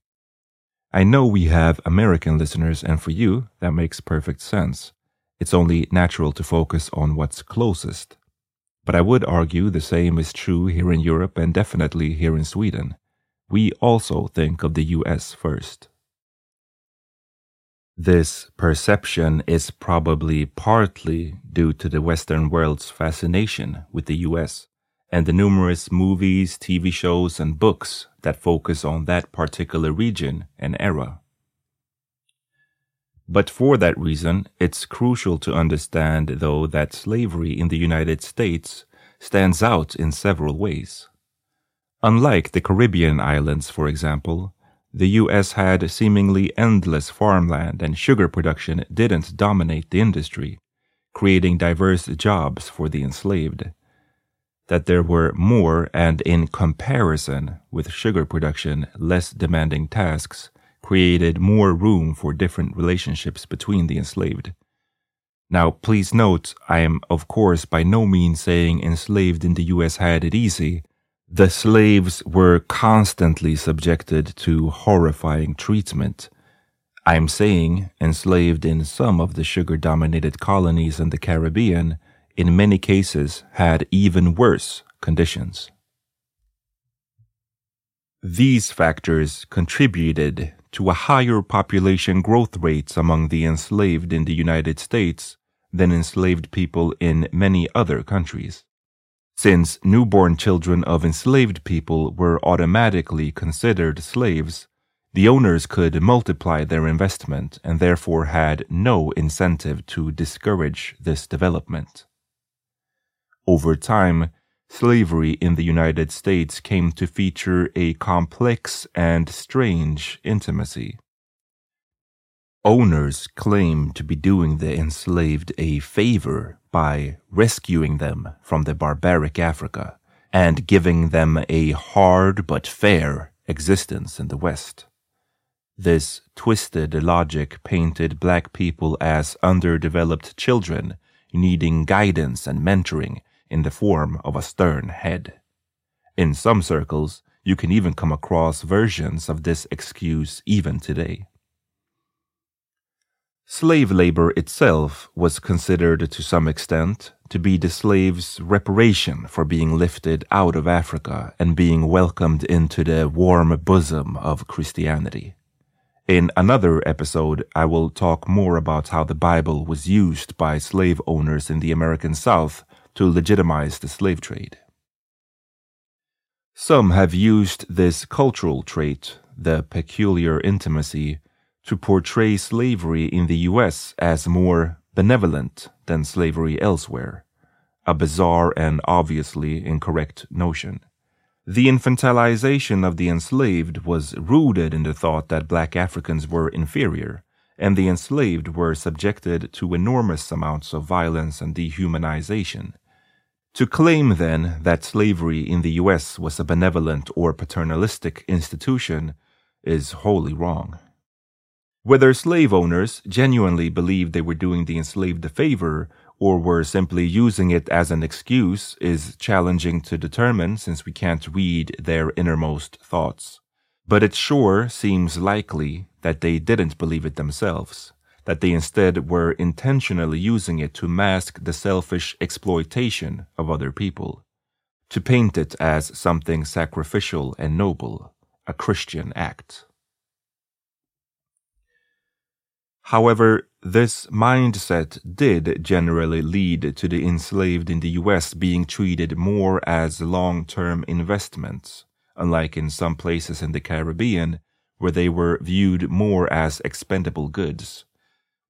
I know we have American listeners, and for you, that makes perfect sense. It's only natural to focus on what's closest. But I would argue the same is true here in Europe and definitely here in Sweden. We also think of the US first. This perception is probably partly due to the Western world's fascination with the US and the numerous movies, TV shows, and books that focus on that particular region and era. But for that reason, it's crucial to understand, though, that slavery in the United States stands out in several ways. Unlike the Caribbean islands, for example, the US had seemingly endless farmland and sugar production didn't dominate the industry, creating diverse jobs for the enslaved. That there were more and, in comparison with sugar production, less demanding tasks created more room for different relationships between the enslaved. Now, please note, I am, of course, by no means saying enslaved in the US had it easy the slaves were constantly subjected to horrifying treatment. I'm saying enslaved in some of the sugar dominated colonies in the Caribbean, in many cases, had even worse conditions. These factors contributed to a higher population growth rates among the enslaved in the United States than enslaved people in many other countries. Since newborn children of enslaved people were automatically considered slaves, the owners could multiply their investment and therefore had no incentive to discourage this development. Over time, slavery in the United States came to feature a complex and strange intimacy. Owners claim to be doing the enslaved a favor by rescuing them from the barbaric Africa and giving them a hard but fair existence in the West. This twisted logic painted black people as underdeveloped children needing guidance and mentoring in the form of a stern head. In some circles, you can even come across versions of this excuse even today. Slave labor itself was considered to some extent to be the slave's reparation for being lifted out of Africa and being welcomed into the warm bosom of Christianity. In another episode, I will talk more about how the Bible was used by slave owners in the American South to legitimize the slave trade. Some have used this cultural trait, the peculiar intimacy, to portray slavery in the US as more benevolent than slavery elsewhere, a bizarre and obviously incorrect notion. The infantilization of the enslaved was rooted in the thought that black Africans were inferior, and the enslaved were subjected to enormous amounts of violence and dehumanization. To claim, then, that slavery in the US was a benevolent or paternalistic institution is wholly wrong. Whether slave owners genuinely believed they were doing the enslaved a favor or were simply using it as an excuse is challenging to determine since we can't read their innermost thoughts. But it sure seems likely that they didn't believe it themselves, that they instead were intentionally using it to mask the selfish exploitation of other people, to paint it as something sacrificial and noble, a Christian act. However, this mindset did generally lead to the enslaved in the US being treated more as long term investments, unlike in some places in the Caribbean, where they were viewed more as expendable goods.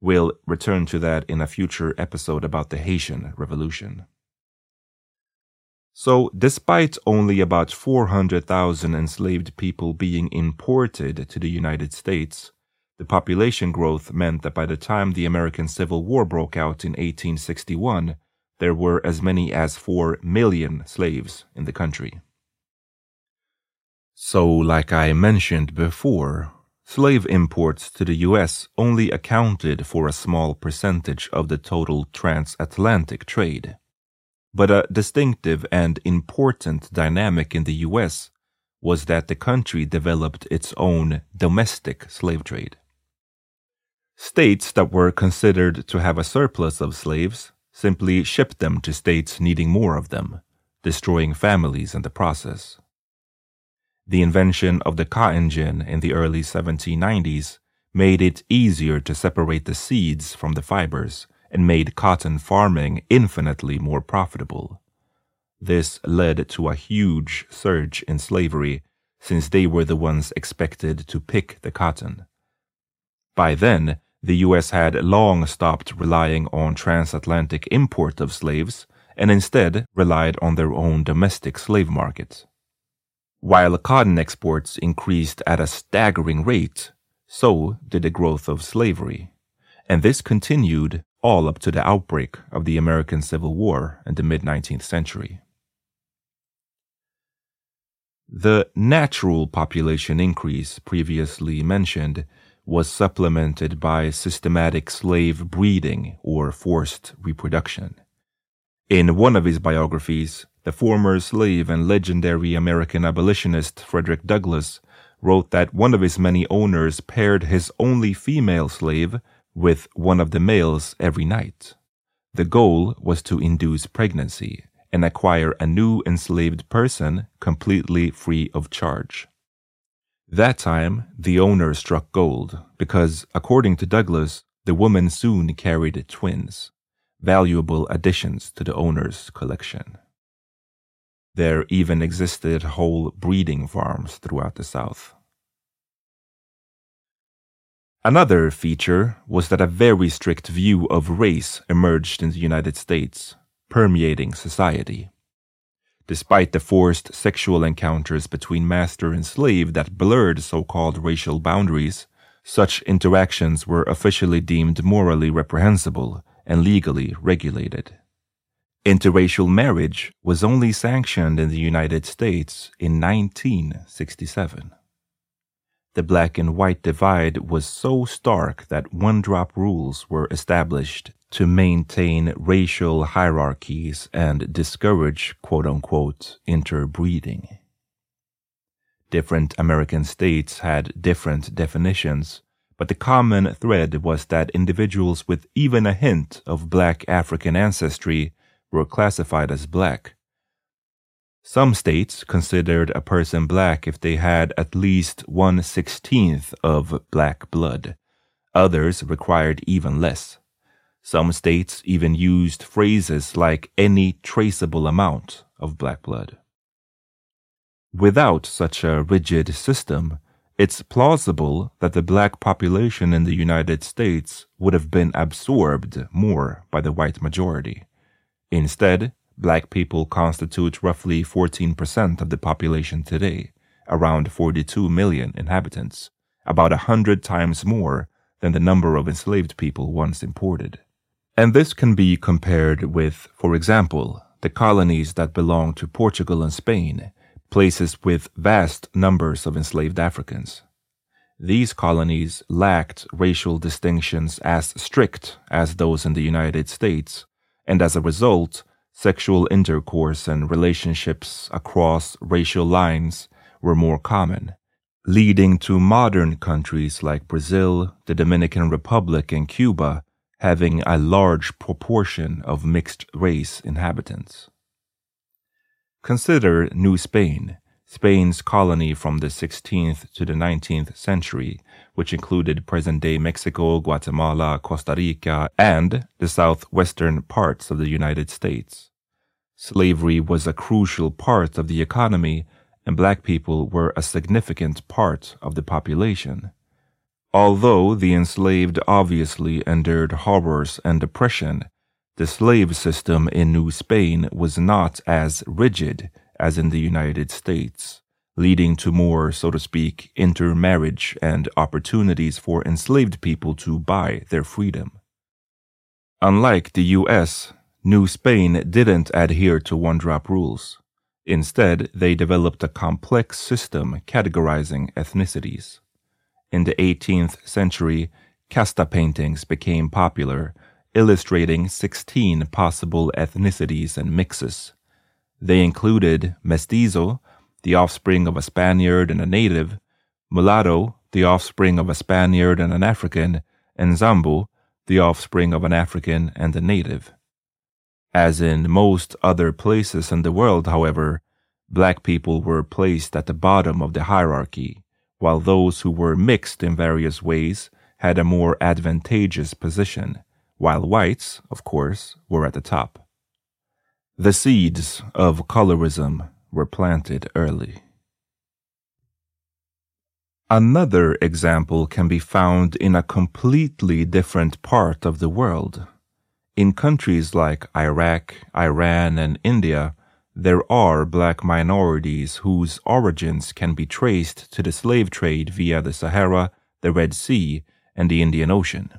We'll return to that in a future episode about the Haitian Revolution. So, despite only about 400,000 enslaved people being imported to the United States, the population growth meant that by the time the American Civil War broke out in 1861, there were as many as 4 million slaves in the country. So, like I mentioned before, slave imports to the US only accounted for a small percentage of the total transatlantic trade. But a distinctive and important dynamic in the US was that the country developed its own domestic slave trade. States that were considered to have a surplus of slaves simply shipped them to states needing more of them, destroying families in the process. The invention of the cotton gin in the early 1790s made it easier to separate the seeds from the fibers and made cotton farming infinitely more profitable. This led to a huge surge in slavery since they were the ones expected to pick the cotton. By then, the US had long stopped relying on transatlantic import of slaves and instead relied on their own domestic slave market. While cotton exports increased at a staggering rate, so did the growth of slavery. And this continued all up to the outbreak of the American Civil War in the mid 19th century. The natural population increase previously mentioned was supplemented by systematic slave breeding or forced reproduction. In one of his biographies, the former slave and legendary American abolitionist Frederick Douglass wrote that one of his many owners paired his only female slave with one of the males every night. The goal was to induce pregnancy and acquire a new enslaved person completely free of charge. That time, the owner struck gold because, according to Douglass, the woman soon carried twins, valuable additions to the owner's collection. There even existed whole breeding farms throughout the South. Another feature was that a very strict view of race emerged in the United States, permeating society. Despite the forced sexual encounters between master and slave that blurred so called racial boundaries, such interactions were officially deemed morally reprehensible and legally regulated. Interracial marriage was only sanctioned in the United States in 1967. The black and white divide was so stark that one drop rules were established to maintain racial hierarchies and discourage quote unquote interbreeding. Different American states had different definitions, but the common thread was that individuals with even a hint of black African ancestry were classified as black. Some states considered a person black if they had at least one sixteenth of black blood. Others required even less. Some states even used phrases like any traceable amount of black blood. Without such a rigid system, it's plausible that the black population in the United States would have been absorbed more by the white majority. Instead, black people constitute roughly 14% of the population today, around 42 million inhabitants, about a hundred times more than the number of enslaved people once imported. And this can be compared with, for example, the colonies that belong to Portugal and Spain, places with vast numbers of enslaved Africans. These colonies lacked racial distinctions as strict as those in the United States, and as a result, sexual intercourse and relationships across racial lines were more common, leading to modern countries like Brazil, the Dominican Republic, and Cuba having a large proportion of mixed race inhabitants. Consider New Spain, Spain's colony from the 16th to the 19th century, which included present day Mexico, Guatemala, Costa Rica, and the southwestern parts of the United States. Slavery was a crucial part of the economy, and black people were a significant part of the population. Although the enslaved obviously endured horrors and oppression, the slave system in New Spain was not as rigid as in the United States, leading to more, so to speak, intermarriage and opportunities for enslaved people to buy their freedom. Unlike the US, New Spain didn't adhere to one drop rules. Instead, they developed a complex system categorizing ethnicities. In the 18th century, casta paintings became popular, illustrating 16 possible ethnicities and mixes. They included mestizo, the offspring of a Spaniard and a native, mulatto, the offspring of a Spaniard and an African, and Zambo, the offspring of an African and a native. As in most other places in the world, however, black people were placed at the bottom of the hierarchy, while those who were mixed in various ways had a more advantageous position, while whites, of course, were at the top. The seeds of colorism were planted early. Another example can be found in a completely different part of the world. In countries like Iraq, Iran, and India, there are black minorities whose origins can be traced to the slave trade via the Sahara, the Red Sea, and the Indian Ocean.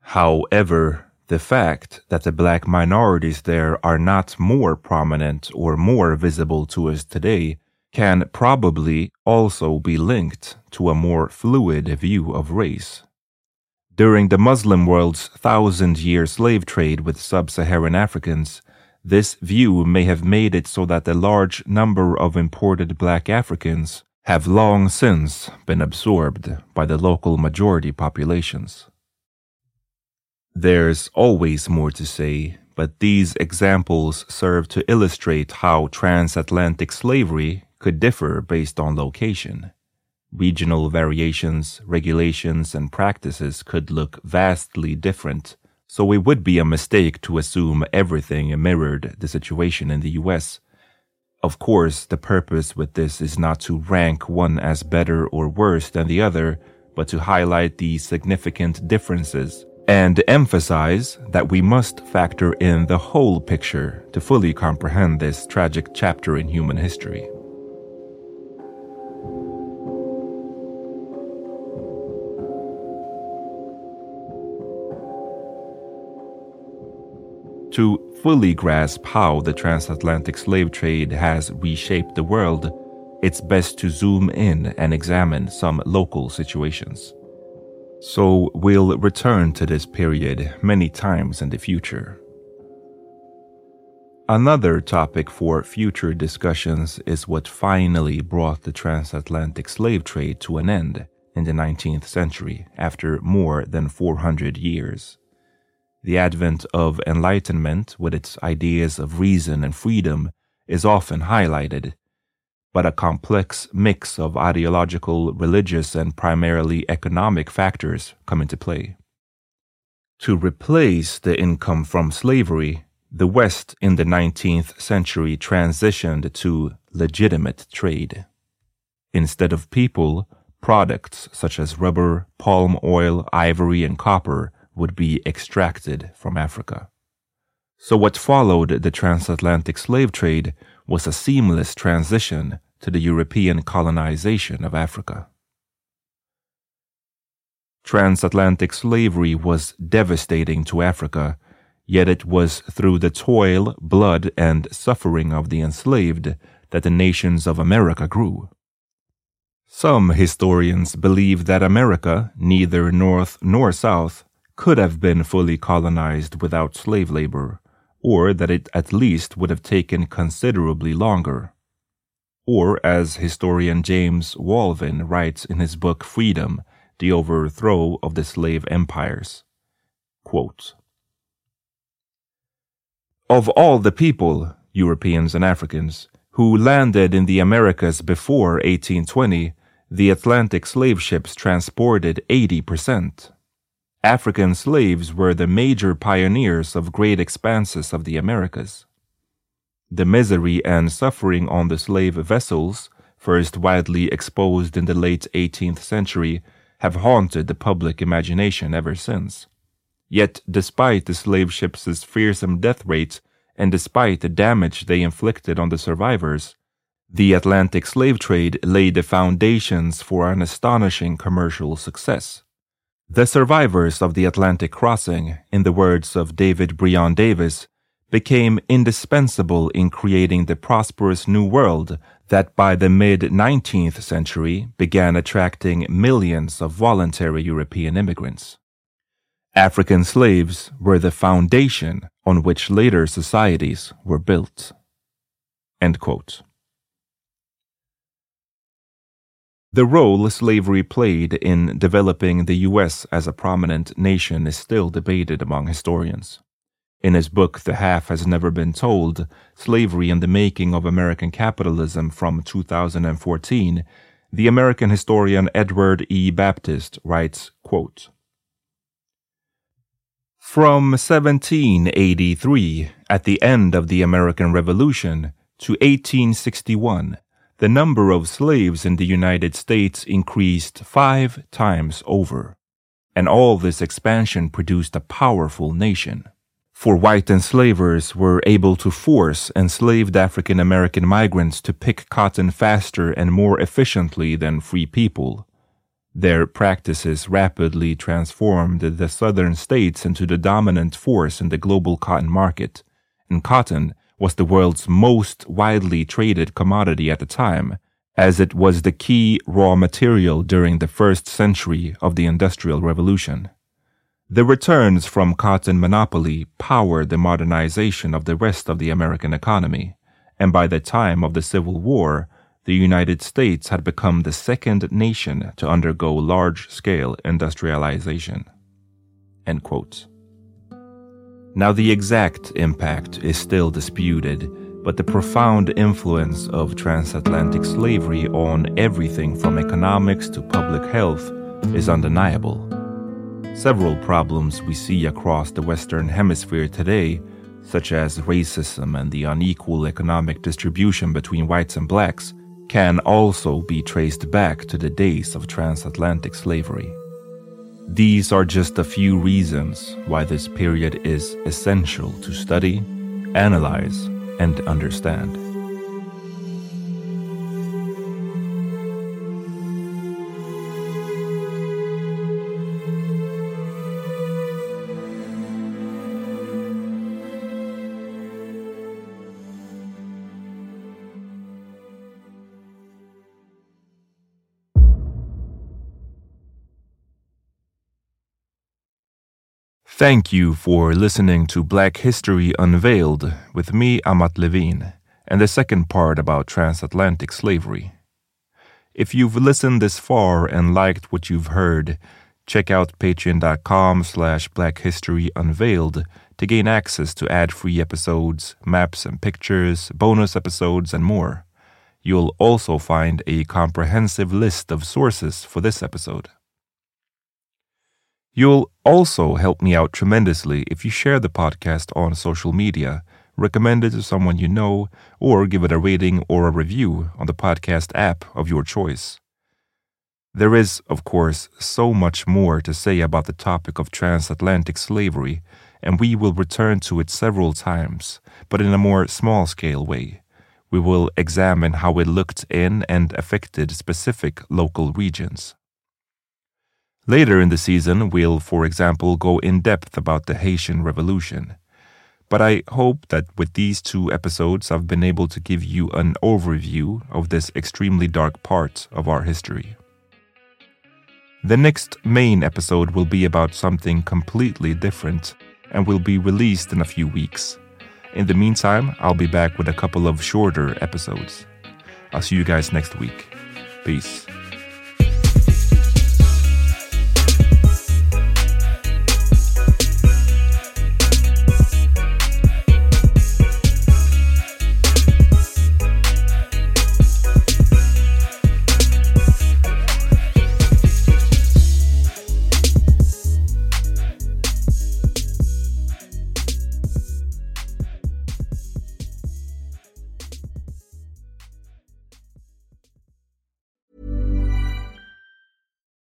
However, the fact that the black minorities there are not more prominent or more visible to us today can probably also be linked to a more fluid view of race. During the Muslim world's thousand year slave trade with sub Saharan Africans, this view may have made it so that a large number of imported black Africans have long since been absorbed by the local majority populations. There's always more to say, but these examples serve to illustrate how transatlantic slavery could differ based on location. Regional variations, regulations, and practices could look vastly different, so it would be a mistake to assume everything mirrored the situation in the US. Of course, the purpose with this is not to rank one as better or worse than the other, but to highlight the significant differences and emphasize that we must factor in the whole picture to fully comprehend this tragic chapter in human history. To fully grasp how the transatlantic slave trade has reshaped the world, it's best to zoom in and examine some local situations. So we'll return to this period many times in the future. Another topic for future discussions is what finally brought the transatlantic slave trade to an end in the 19th century after more than 400 years. The advent of enlightenment, with its ideas of reason and freedom, is often highlighted, but a complex mix of ideological, religious, and primarily economic factors come into play. To replace the income from slavery, the West in the 19th century transitioned to legitimate trade. Instead of people, products such as rubber, palm oil, ivory, and copper would be extracted from Africa. So, what followed the transatlantic slave trade was a seamless transition to the European colonization of Africa. Transatlantic slavery was devastating to Africa, yet it was through the toil, blood, and suffering of the enslaved that the nations of America grew. Some historians believe that America, neither North nor South, could have been fully colonized without slave labor, or that it at least would have taken considerably longer. Or, as historian James Walvin writes in his book Freedom, The Overthrow of the Slave Empires, quote, Of all the people, Europeans and Africans, who landed in the Americas before 1820, the Atlantic slave ships transported 80 percent. African slaves were the major pioneers of great expanses of the Americas. The misery and suffering on the slave vessels, first widely exposed in the late 18th century, have haunted the public imagination ever since. Yet, despite the slave ships' fearsome death rates, and despite the damage they inflicted on the survivors, the Atlantic slave trade laid the foundations for an astonishing commercial success. The survivors of the Atlantic crossing, in the words of David Brion Davis, became indispensable in creating the prosperous new world that by the mid 19th century began attracting millions of voluntary European immigrants. African slaves were the foundation on which later societies were built. The role slavery played in developing the U.S. as a prominent nation is still debated among historians. In his book, The Half Has Never Been Told Slavery and the Making of American Capitalism from 2014, the American historian Edward E. Baptist writes, quote, from 1783, at the end of the American Revolution, to 1861, the number of slaves in the United States increased five times over. And all this expansion produced a powerful nation. For white enslavers were able to force enslaved African American migrants to pick cotton faster and more efficiently than free people their practices rapidly transformed the southern states into the dominant force in the global cotton market, and cotton was the world's most widely traded commodity at the time, as it was the key raw material during the first century of the Industrial Revolution. The returns from cotton monopoly powered the modernization of the rest of the American economy, and by the time of the Civil War, the United States had become the second nation to undergo large scale industrialization. Now, the exact impact is still disputed, but the profound influence of transatlantic slavery on everything from economics to public health is undeniable. Several problems we see across the Western Hemisphere today, such as racism and the unequal economic distribution between whites and blacks, can also be traced back to the days of transatlantic slavery. These are just a few reasons why this period is essential to study, analyze, and understand. Thank you for listening to Black History Unveiled with me, Amat Levin, and the second part about transatlantic slavery. If you've listened this far and liked what you've heard, check out patreon.com slash blackhistoryunveiled to gain access to ad-free episodes, maps and pictures, bonus episodes, and more. You'll also find a comprehensive list of sources for this episode. You'll also help me out tremendously if you share the podcast on social media, recommend it to someone you know, or give it a rating or a review on the podcast app of your choice. There is, of course, so much more to say about the topic of transatlantic slavery, and we will return to it several times, but in a more small scale way. We will examine how it looked in and affected specific local regions. Later in the season, we'll, for example, go in depth about the Haitian Revolution. But I hope that with these two episodes, I've been able to give you an overview of this extremely dark part of our history. The next main episode will be about something completely different and will be released in a few weeks. In the meantime, I'll be back with a couple of shorter episodes. I'll see you guys next week. Peace.